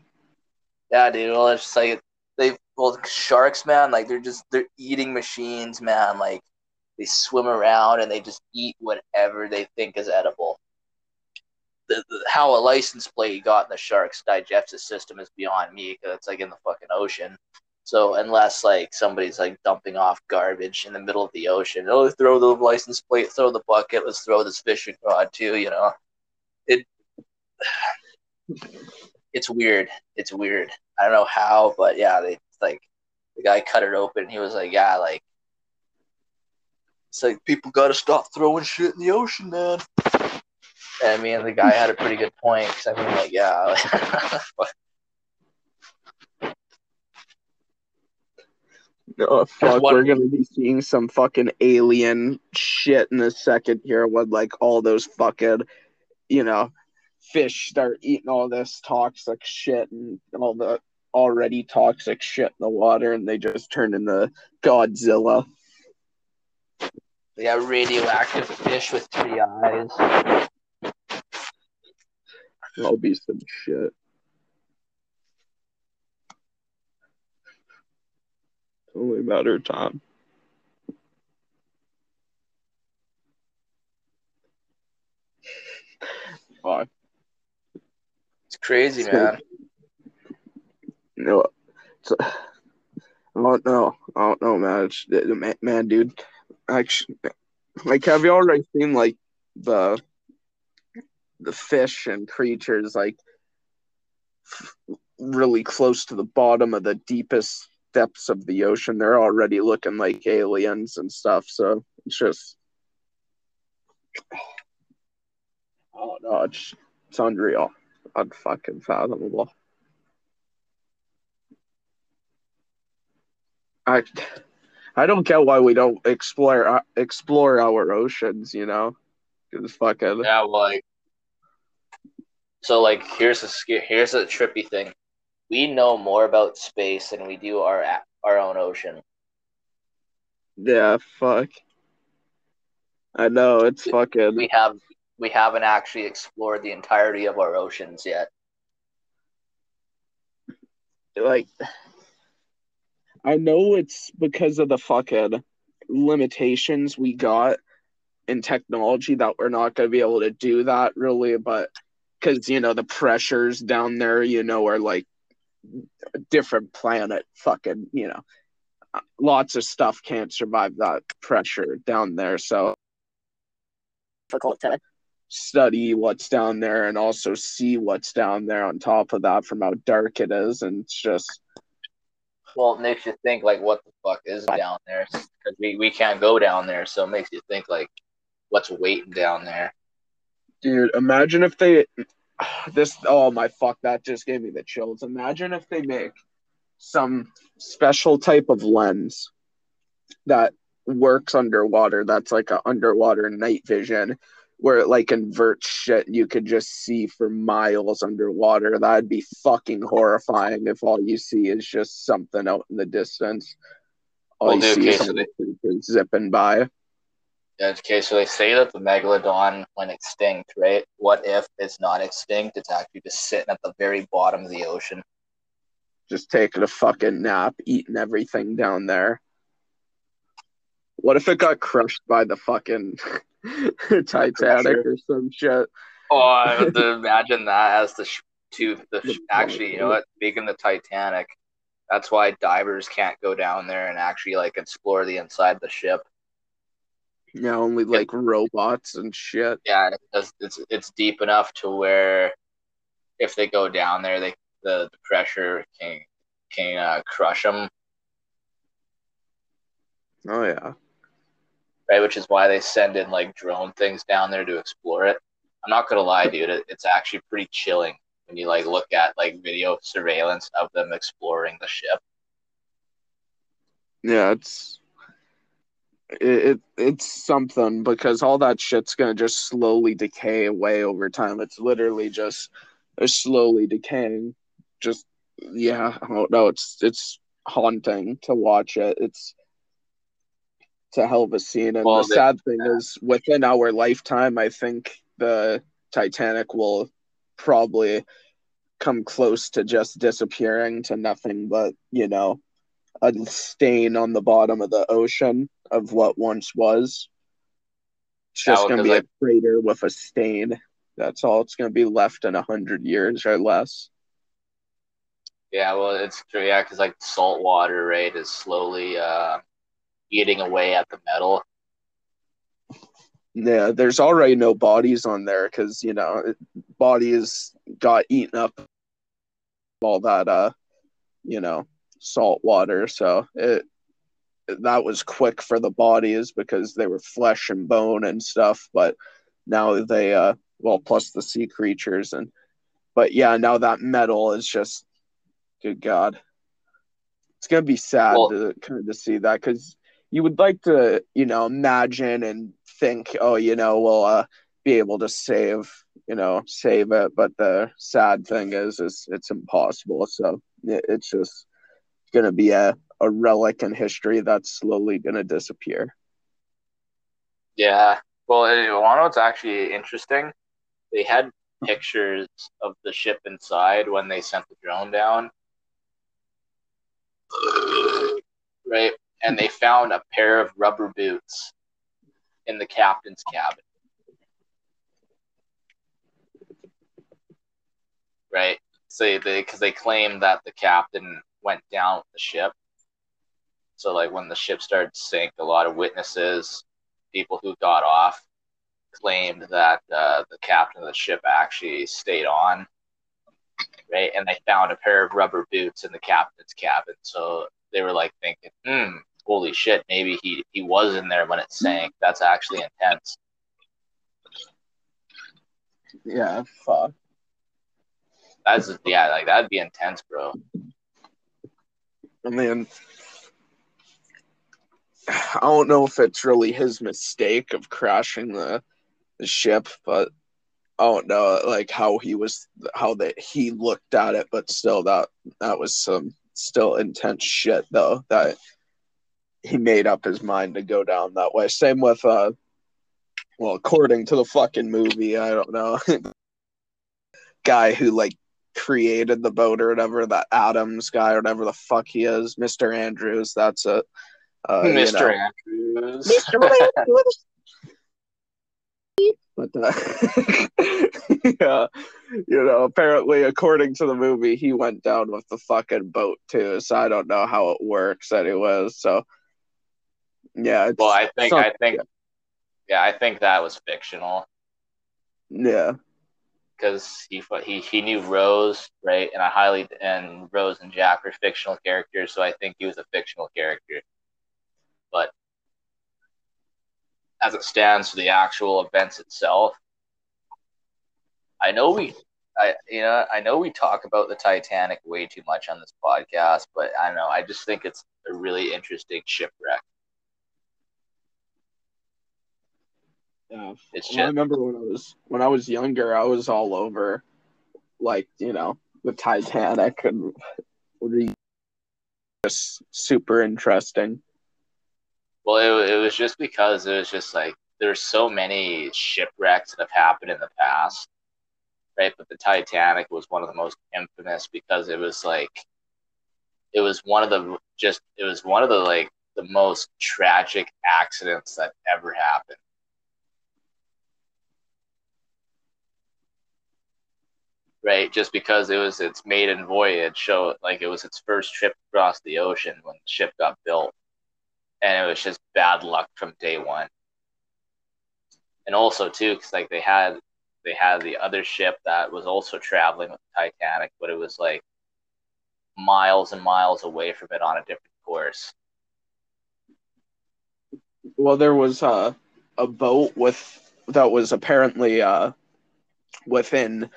Yeah, dude. Well, it's like they well sharks, man. Like they're just they're eating machines, man. Like they swim around and they just eat whatever they think is edible. The, the, how a license plate got in the shark's digestive system is beyond me because it's like in the fucking ocean. So unless like somebody's like dumping off garbage in the middle of the ocean, oh throw the license plate, throw the bucket, let's throw this fishing rod too. You know, it it's weird. It's weird. I don't know how, but yeah, they like the guy cut it open. He was like, yeah, like it's like people got to stop throwing shit in the ocean, man. And I mean, the guy had a pretty good point. 'cause I mean, like, yeah, Oh fuck, What- we're gonna be seeing some fucking alien shit in a second here when like all those fucking, you know, fish start eating all this toxic shit and all the already toxic shit in the water and they just turn into Godzilla. they got radioactive fish with three eyes. That'll be some shit. It's only a matter of time. Fuck. It's crazy, man. No, it's, I don't know. I don't know, man. It's, the man, dude. Actually, like, have you already seen like the the fish and creatures like really close to the bottom of the deepest depths of the ocean? They're already looking like aliens and stuff. So it's just, oh no, it's it's unreal, unfucking fathomable. I I don't get why we don't explore uh, explore our oceans, you know? Cause fucking Yeah, well, like so, like here's a here's a trippy thing. We know more about space than we do our our own ocean. yeah, fuck. I know it's fucking We have we haven't actually explored the entirety of our oceans yet. like I know it's because of the fucking limitations we got in technology that we're not going to be able to do that really, but because you know the pressures down there, you know, are like a different planet. Fucking, you know, lots of stuff can't survive that pressure down there. So difficult to study what's down there and also see what's down there on top of that from how dark it is, and it's just Well, it makes you think like, what the fuck is down there? Because we, we can't go down there, so it makes you think like, what's waiting down there? Dude, imagine if they this oh my fuck that just gave me the chills. Imagine if they make some special type of lens that works underwater that's like a underwater night vision where it like inverts shit you could just see for miles underwater. That'd be fucking horrifying if all you see is just something out in the distance. All Well, you dude, see is they- zipping by. Yeah, Okay, so they say that the megalodon went extinct, right? What if it's not extinct? It's actually just sitting at the very bottom of the ocean. Just taking a fucking nap, eating everything down there. What if it got crushed by the fucking Titanic or some shit? Oh, I would imagine that as the sh- to the sh- actually, you know what? Speaking the Titanic, that's why divers can't go down there and actually like explore the inside of the ship. Yeah, only like robots and shit. Yeah, it's it's, it's deep enough to where if they go down there, they the, the pressure can can uh, crush them, Oh yeah. Right? Which is why they send in like drone things down there to explore it. I'm not gonna lie, dude. It, it's actually pretty chilling when you like look at like video surveillance of them exploring the ship. Yeah, it's it, it it's something because all that shit's gonna just slowly decay away over time. It's literally just slowly decaying. Just yeah, I don't know. It's it's haunting to watch it. It's it's a hell of a scene. And Well, the sad thing is, within our lifetime, I think the Titanic will probably come close to just disappearing to nothing but you know a stain on the bottom of the ocean of what once was. It's Yeah, just well, going to be I- a crater with a stain. That's all it's gonna be left in a hundred years or less. Yeah, well, it's true. Yeah, because like salt water, right, is slowly uh, eating away at the metal. Yeah, there's already no bodies on there because you know bodies got eaten up all that uh you know salt water so it that was quick for the bodies because they were flesh and bone and stuff but now they uh well plus the sea creatures and but yeah now that metal is just good god it's gonna be sad Well- to kind of see that because you would like to you know imagine and think oh you know we'll uh be able to save you know save it but the sad thing is is it's impossible so it, it's just gonna be a, a relic in history that's slowly gonna disappear Yeah. Well, to know what's actually interesting? They had pictures of the ship inside when they sent the drone down. Right? And they found a pair of rubber boots in the captain's cabin. Right? So they, because they claimed that the captain went down with the ship. So, like, when the ship started to sink, a lot of witnesses people who got off claimed that uh, the captain of the ship actually stayed on, right? And they found a pair of rubber boots in the captain's cabin. So they were like thinking, hmm, holy shit, maybe he, he was in there when it sank. That's actually intense. yeah fuck That's, yeah, like that'd be intense, bro. I mean, I don't know if it's really his mistake of crashing the, the ship, but I don't know like how he was how that he looked at it, but still that that was some still intense shit though that he made up his mind to go down that way. Same with uh well according to the fucking movie, I don't know. guy who like created the boat or whatever, that Adams guy or whatever the fuck he is, Mr. Andrews, that's it. Uh, you Mr. know. Andrews. Mr. Andrews. But yeah, you know, apparently, according to the movie, he went down with the fucking boat too. So I don't know how it works, anyways. So yeah, it's Well, I think, I think, yeah, I think that was fictional. yeah, because he he he knew Rose, right? And I highly and Rose and Jack were fictional characters, so I think he was a fictional character. But as it stands for the actual events itself, I know we, I you know, I know we talk about the Titanic way too much on this podcast, but I don't know. I just think it's a really interesting shipwreck. Yeah. It's I remember when I was when I was younger, I was all over, like you know, the Titanic and re- just super interesting. Well, it, it was just because it was just like there's so many shipwrecks that have happened in the past, right? But the Titanic was one of the most infamous because it was like, it was one of the just it was one of the like the most tragic accidents that ever happened. Right, just because it was its maiden voyage, so like it was its first trip across the ocean when the ship got built, and it was just bad luck from day one. And also too, because like they had they had the other ship that was also traveling with the Titanic, but it was like miles and miles away from it on a different course. Well, there was uh, a boat with that was apparently uh, within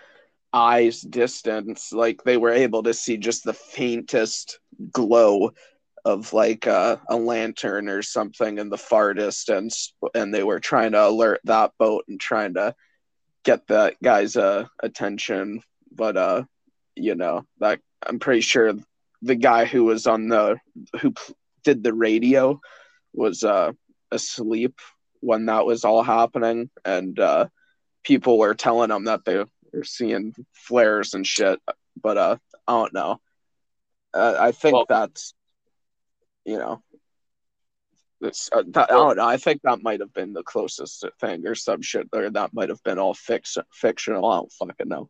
eyes distance. Like they were able to see just the faintest glow of like uh, a lantern or something in the far distance, and they were trying to alert that boat and trying to get that guy's uh, attention. But uh, you know that I'm pretty sure the guy who was on the who did the radio was uh asleep when that was all happening, and uh, people were telling him that they were seeing flares and shit. But uh, I don't know. Uh, I think Well- that's you know. It's, uh, that, I don't know. I think that might have been the closest thing, or some shit, or that might have been all fix, fictional. I don't fucking know.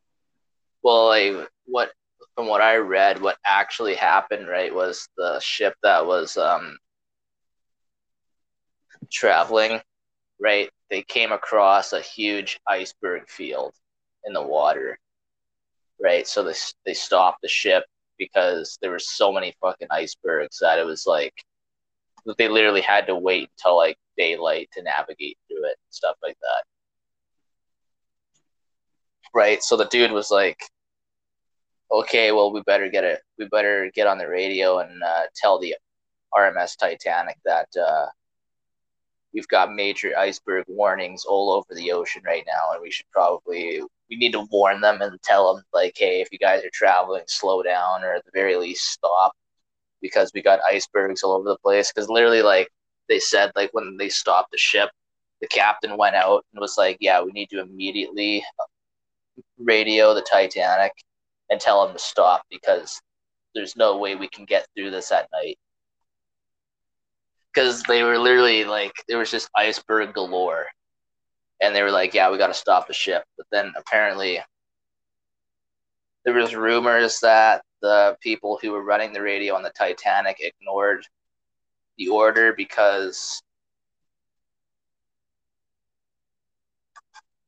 Well, like what from what I read, what actually happened, right, was the ship that was um traveling, right? They came across a huge iceberg field in the water, right? So they they stopped the ship because there were so many fucking icebergs that it was like they literally had to wait until like daylight to navigate through it and stuff like that. Right? So the dude was like okay, well, we better get it. We better get on the radio and uh, tell the RMS Titanic that uh, we've got major iceberg warnings all over the ocean right now, and we should probably we need to warn them and tell them like, hey, if you guys are traveling, slow down, or at the very least stop, because we got icebergs all over the place. Because literally, like they said, like when they stopped the ship, the captain went out and was like, yeah, we need to immediately radio the Titanic and tell them to stop because there's no way we can get through this at night. Because they were literally like, there was just iceberg galore. And they were like, yeah, we got to stop the ship. But then apparently, there was rumors that the people who were running the radio on the Titanic ignored the order because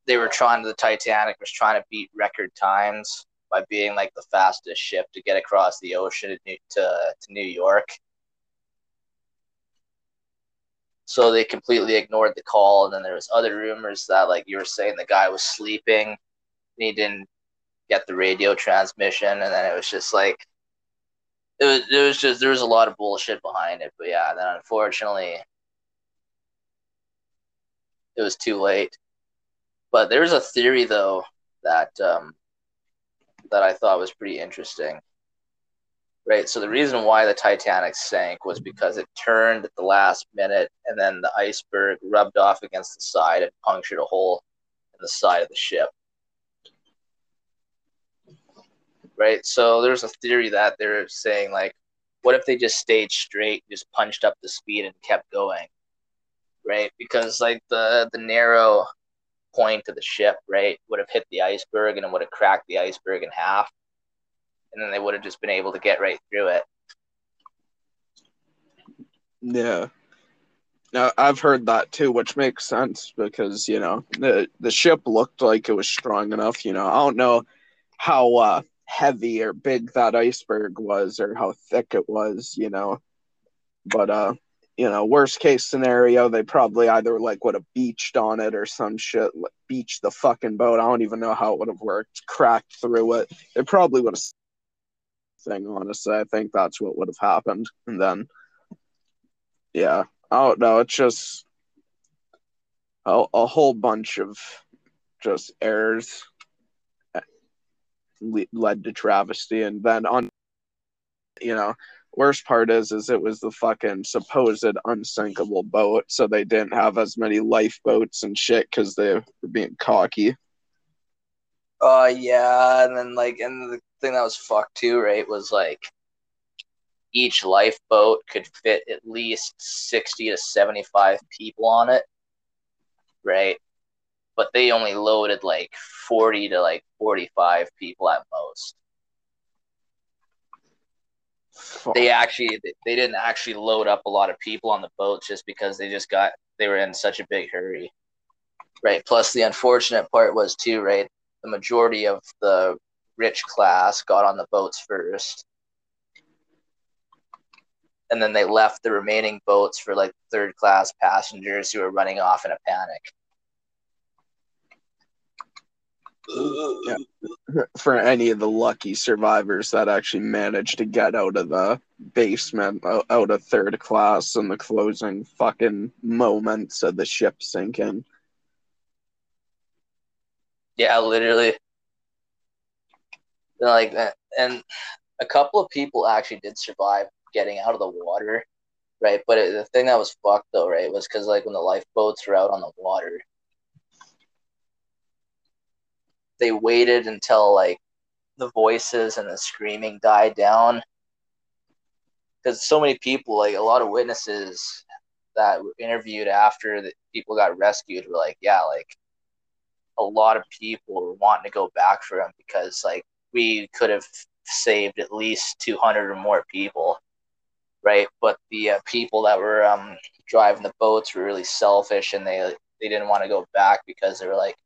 they were trying the Titanic was trying to beat record times by being like the fastest ship to get across the ocean to to, to New York. So they completely ignored the call, and then there was other rumors that, like you were saying, the guy was sleeping, and he didn't get the radio transmission, and then it was just like it was. It was just there was a lot of bullshit behind it, but yeah, then unfortunately, it was too late. But there's a theory though that um, that I thought was pretty interesting. Right. So the reason why the Titanic sank was because it turned at the last minute and then the iceberg rubbed off against the side and punctured a hole in the side of the ship. Right. So there's a theory that they're saying, like, what if they just stayed straight, just punched up the speed and kept going? Right. Because, like, the, the narrow point of the ship, right, would have hit the iceberg and it would have cracked the iceberg in half. And then they would have just been able to get right through it. Yeah. Now I've heard that too, which makes sense because you know the the ship looked like it was strong enough. You know, I don't know how uh, heavy or big that iceberg was or how thick it was. You know, but uh, you know, worst case scenario, they probably either like would have beached on it or some shit, like, beached the fucking boat. I don't even know how it would have worked. Cracked through it. It probably would have. Thing honestly, I think that's what would have happened, and then yeah, I don't know. It's just a, a whole bunch of just errors led to travesty, and then on, you know, worst part is is it was the fucking supposed unsinkable boat, so they didn't have as many lifeboats and shit because they were being cocky. Uh, yeah, and then like, and the thing that was fucked too, right, was like each lifeboat could fit at least sixty to seventy-five people on it, right? But they only loaded like forty to like forty-five people at most. Fuck. They actually, they didn't actually load up a lot of people on the boats just because they just got they were in such a big hurry, right? Plus, the unfortunate part was too, right? The majority of the rich class got on the boats first and then they left the remaining boats for like third class passengers who were running off in a panic. Yeah. for any of the lucky survivors that actually managed to get out of the basement, out of third class in the closing fucking moments of the ship sinking. Yeah, literally. Like that, and a couple of people actually did survive getting out of the water, right? But it, the thing that was fucked though, right, was because like when the lifeboats were out on the water, they waited until like the voices and the screaming died down. Because so many people, like a lot of witnesses that were interviewed after the people got rescued, were like, yeah, like a lot of people were wanting to go back for them because like we could have saved at least 200 or more people right? But the uh, people that were um, driving the boats were really selfish and they they didn't want to go back because they were like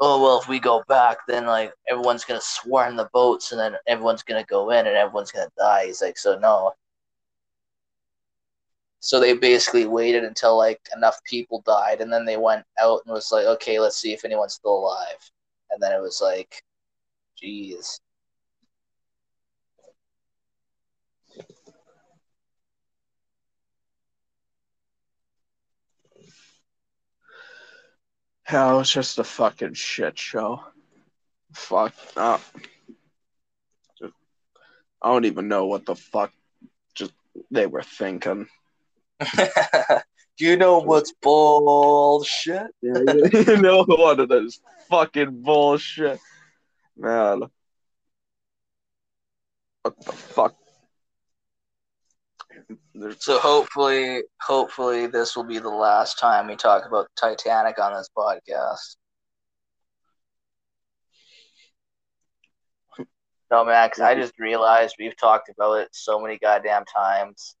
oh well if we go back then like everyone's gonna swarm the boats and then everyone's gonna go in and everyone's gonna die. He's like so no. So they basically waited until like enough people died and then they went out and was like okay let's see if anyone's still alive. And then it was like jeez Yeah, it was just a fucking shit show. Fuck up. Just- I don't even know what the fuck just they were thinking. do you know what's bullshit Yeah, you know what it is. Fucking bullshit. Man. What the fuck? There's So hopefully, hopefully this will be the last time we talk about Titanic on this podcast. No, Max, I just realized we've talked about it so many goddamn times.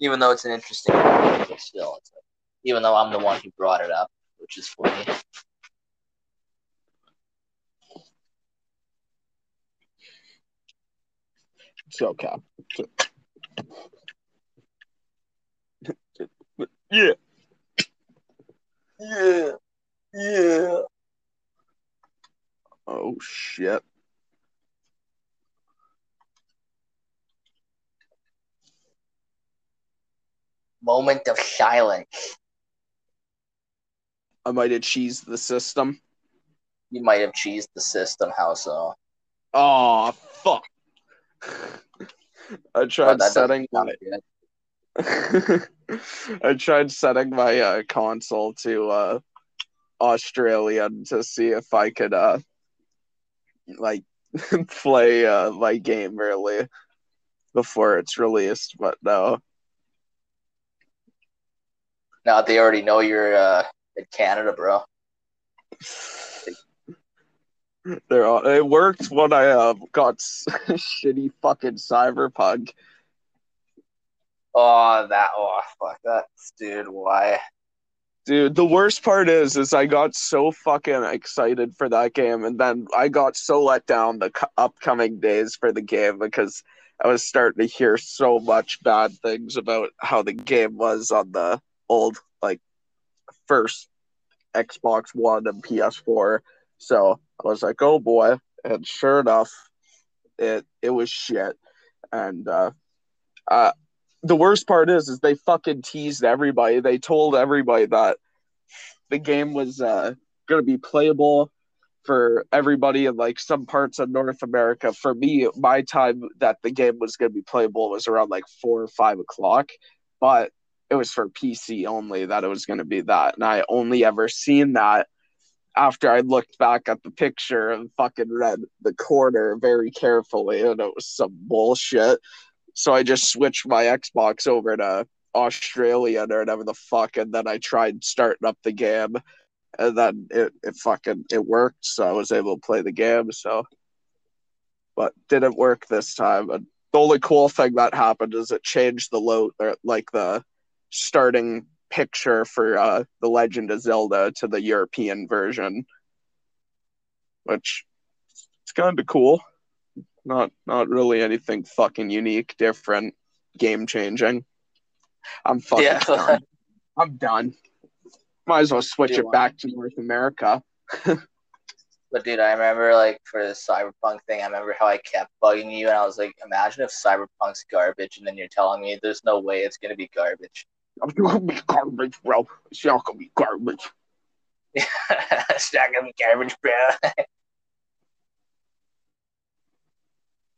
Even though it's an interesting, topic, still, it's even though I'm the one who brought it up, which is funny. It's okay. yeah. Yeah, yeah. Oh shit. Moment of silence. I might have cheesed the system. You might have cheesed the system. How so? Oh fuck. I tried setting my. I tried setting my uh, console to uh, Australian to see if I could uh, like play uh, my game early before it's released, but no. Now they already know you're uh, in Canada, bro. They're all, it worked when I uh, got s- shitty fucking cyberpunk. Oh, that. Oh, fuck that, dude. Why? Dude, the worst part is, is I got so fucking excited for that game, and then I got so let down the cu- upcoming days for the game because I was starting to hear so much bad things about how the game was on the old, like, first Xbox One and PS4. So I was like, oh boy, and sure enough, it it was shit. And uh, uh, the worst part is, is they fucking teased everybody. They told everybody that the game was uh, gonna be playable for everybody in like some parts of North America. For me, my time that the game was to be playable was around like four or five o'clock, but it was for PC only that it was to be that. And I only ever seen that after I looked back at the picture and fucking read the corner very carefully, and it was some bullshit. So I just switched my Xbox over to Australian or whatever the fuck, and then I tried starting up the game, and then it, it fucking it worked, so I was able to play the game. So, but didn't work this time. And the only cool thing that happened is it changed the load, or like the starting picture for uh, the Legend of Zelda to the European version, which it's kind of cool. Not not really anything fucking unique, different, game changing. I'm fucking Yeah. done. I'm done. Might as well switch Do it back to North America. But dude, I remember like for the cyberpunk thing, I remember how I kept bugging you, and I was like, imagine if cyberpunk's garbage, and then you're telling me there's no way it's gonna be garbage. I'm gonna be garbage, bro. It's not gonna be garbage. it's not gonna be garbage, bro.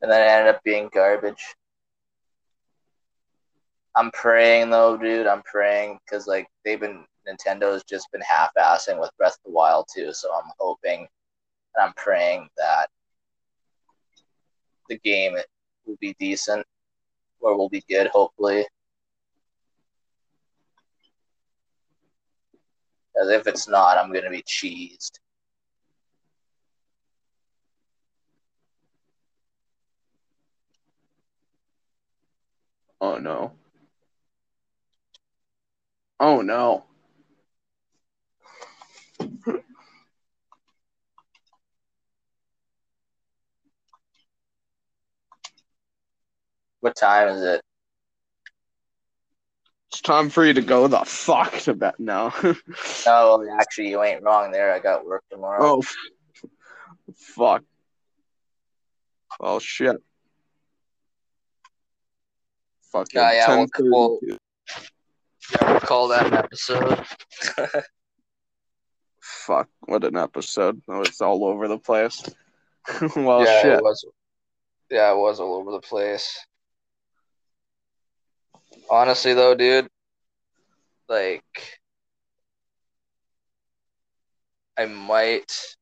and then it ended up being garbage. I'm praying though, dude. I'm praying because like they've been Nintendo's just been half-assing with Breath of the Wild too. So I'm hoping and I'm praying that the game will be decent or will be good. Hopefully, because if it's not, I'm gonna be cheesed. Oh no. Oh no. What time is it? It's time for you to go the fuck to bed now. Oh, actually, you ain't wrong there. I got work tomorrow. oh, f- fuck. Oh shit. Fucking Yeah, yeah, we'll- 10:32. Yeah, we'll call that an episode. Fuck, what an episode. Oh, it's all over the place. well, yeah, shit. it was. Yeah, it was all over the place. Honestly, though, dude, like, I might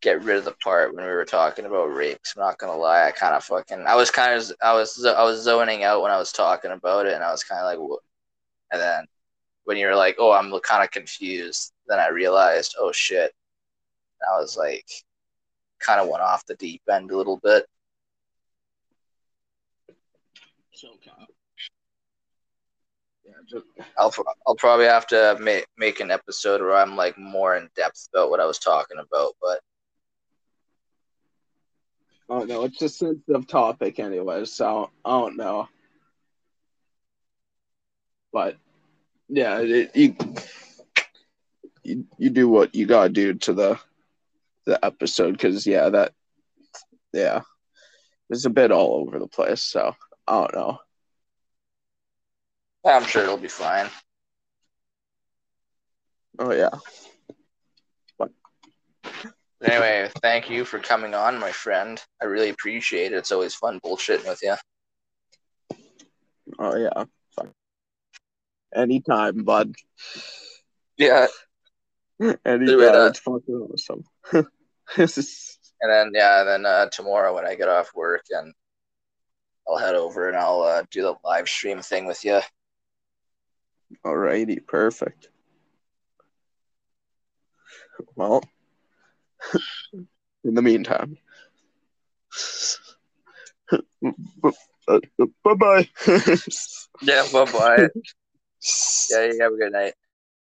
get rid of the part when we were talking about rape. 'cause I'm not gonna lie, I kind of fucking, I was kind of, I was, I was zoning out when I was talking about it, and I was kind of like, what? And then when you were like, oh, I'm kind of confused, then I realized, oh shit. I was like, kind of went off the deep end a little bit. Yeah, just, I'll I'll probably have to make make an episode where I'm like more in depth about what I was talking about. But oh no, it's a sensitive topic anyway, so I don't know. But yeah, it, you, you you do what you gotta do to the the episode because yeah, that yeah, it's a bit all over the place. So I don't know. I'm sure it'll be fine. Oh yeah, anyway, thank you for coming on, my friend. I really appreciate it. It's always fun bullshitting with you. oh yeah. Anytime, bud. Yeah, Anytime. Do it, uh, it's fucking awesome. and then yeah, then uh, tomorrow when I get off work and I'll head over and I'll uh, do the live stream thing with you. alrighty, perfect. Well, in the meantime, bye bye. Yeah, bye bye. yeah, you have a good night.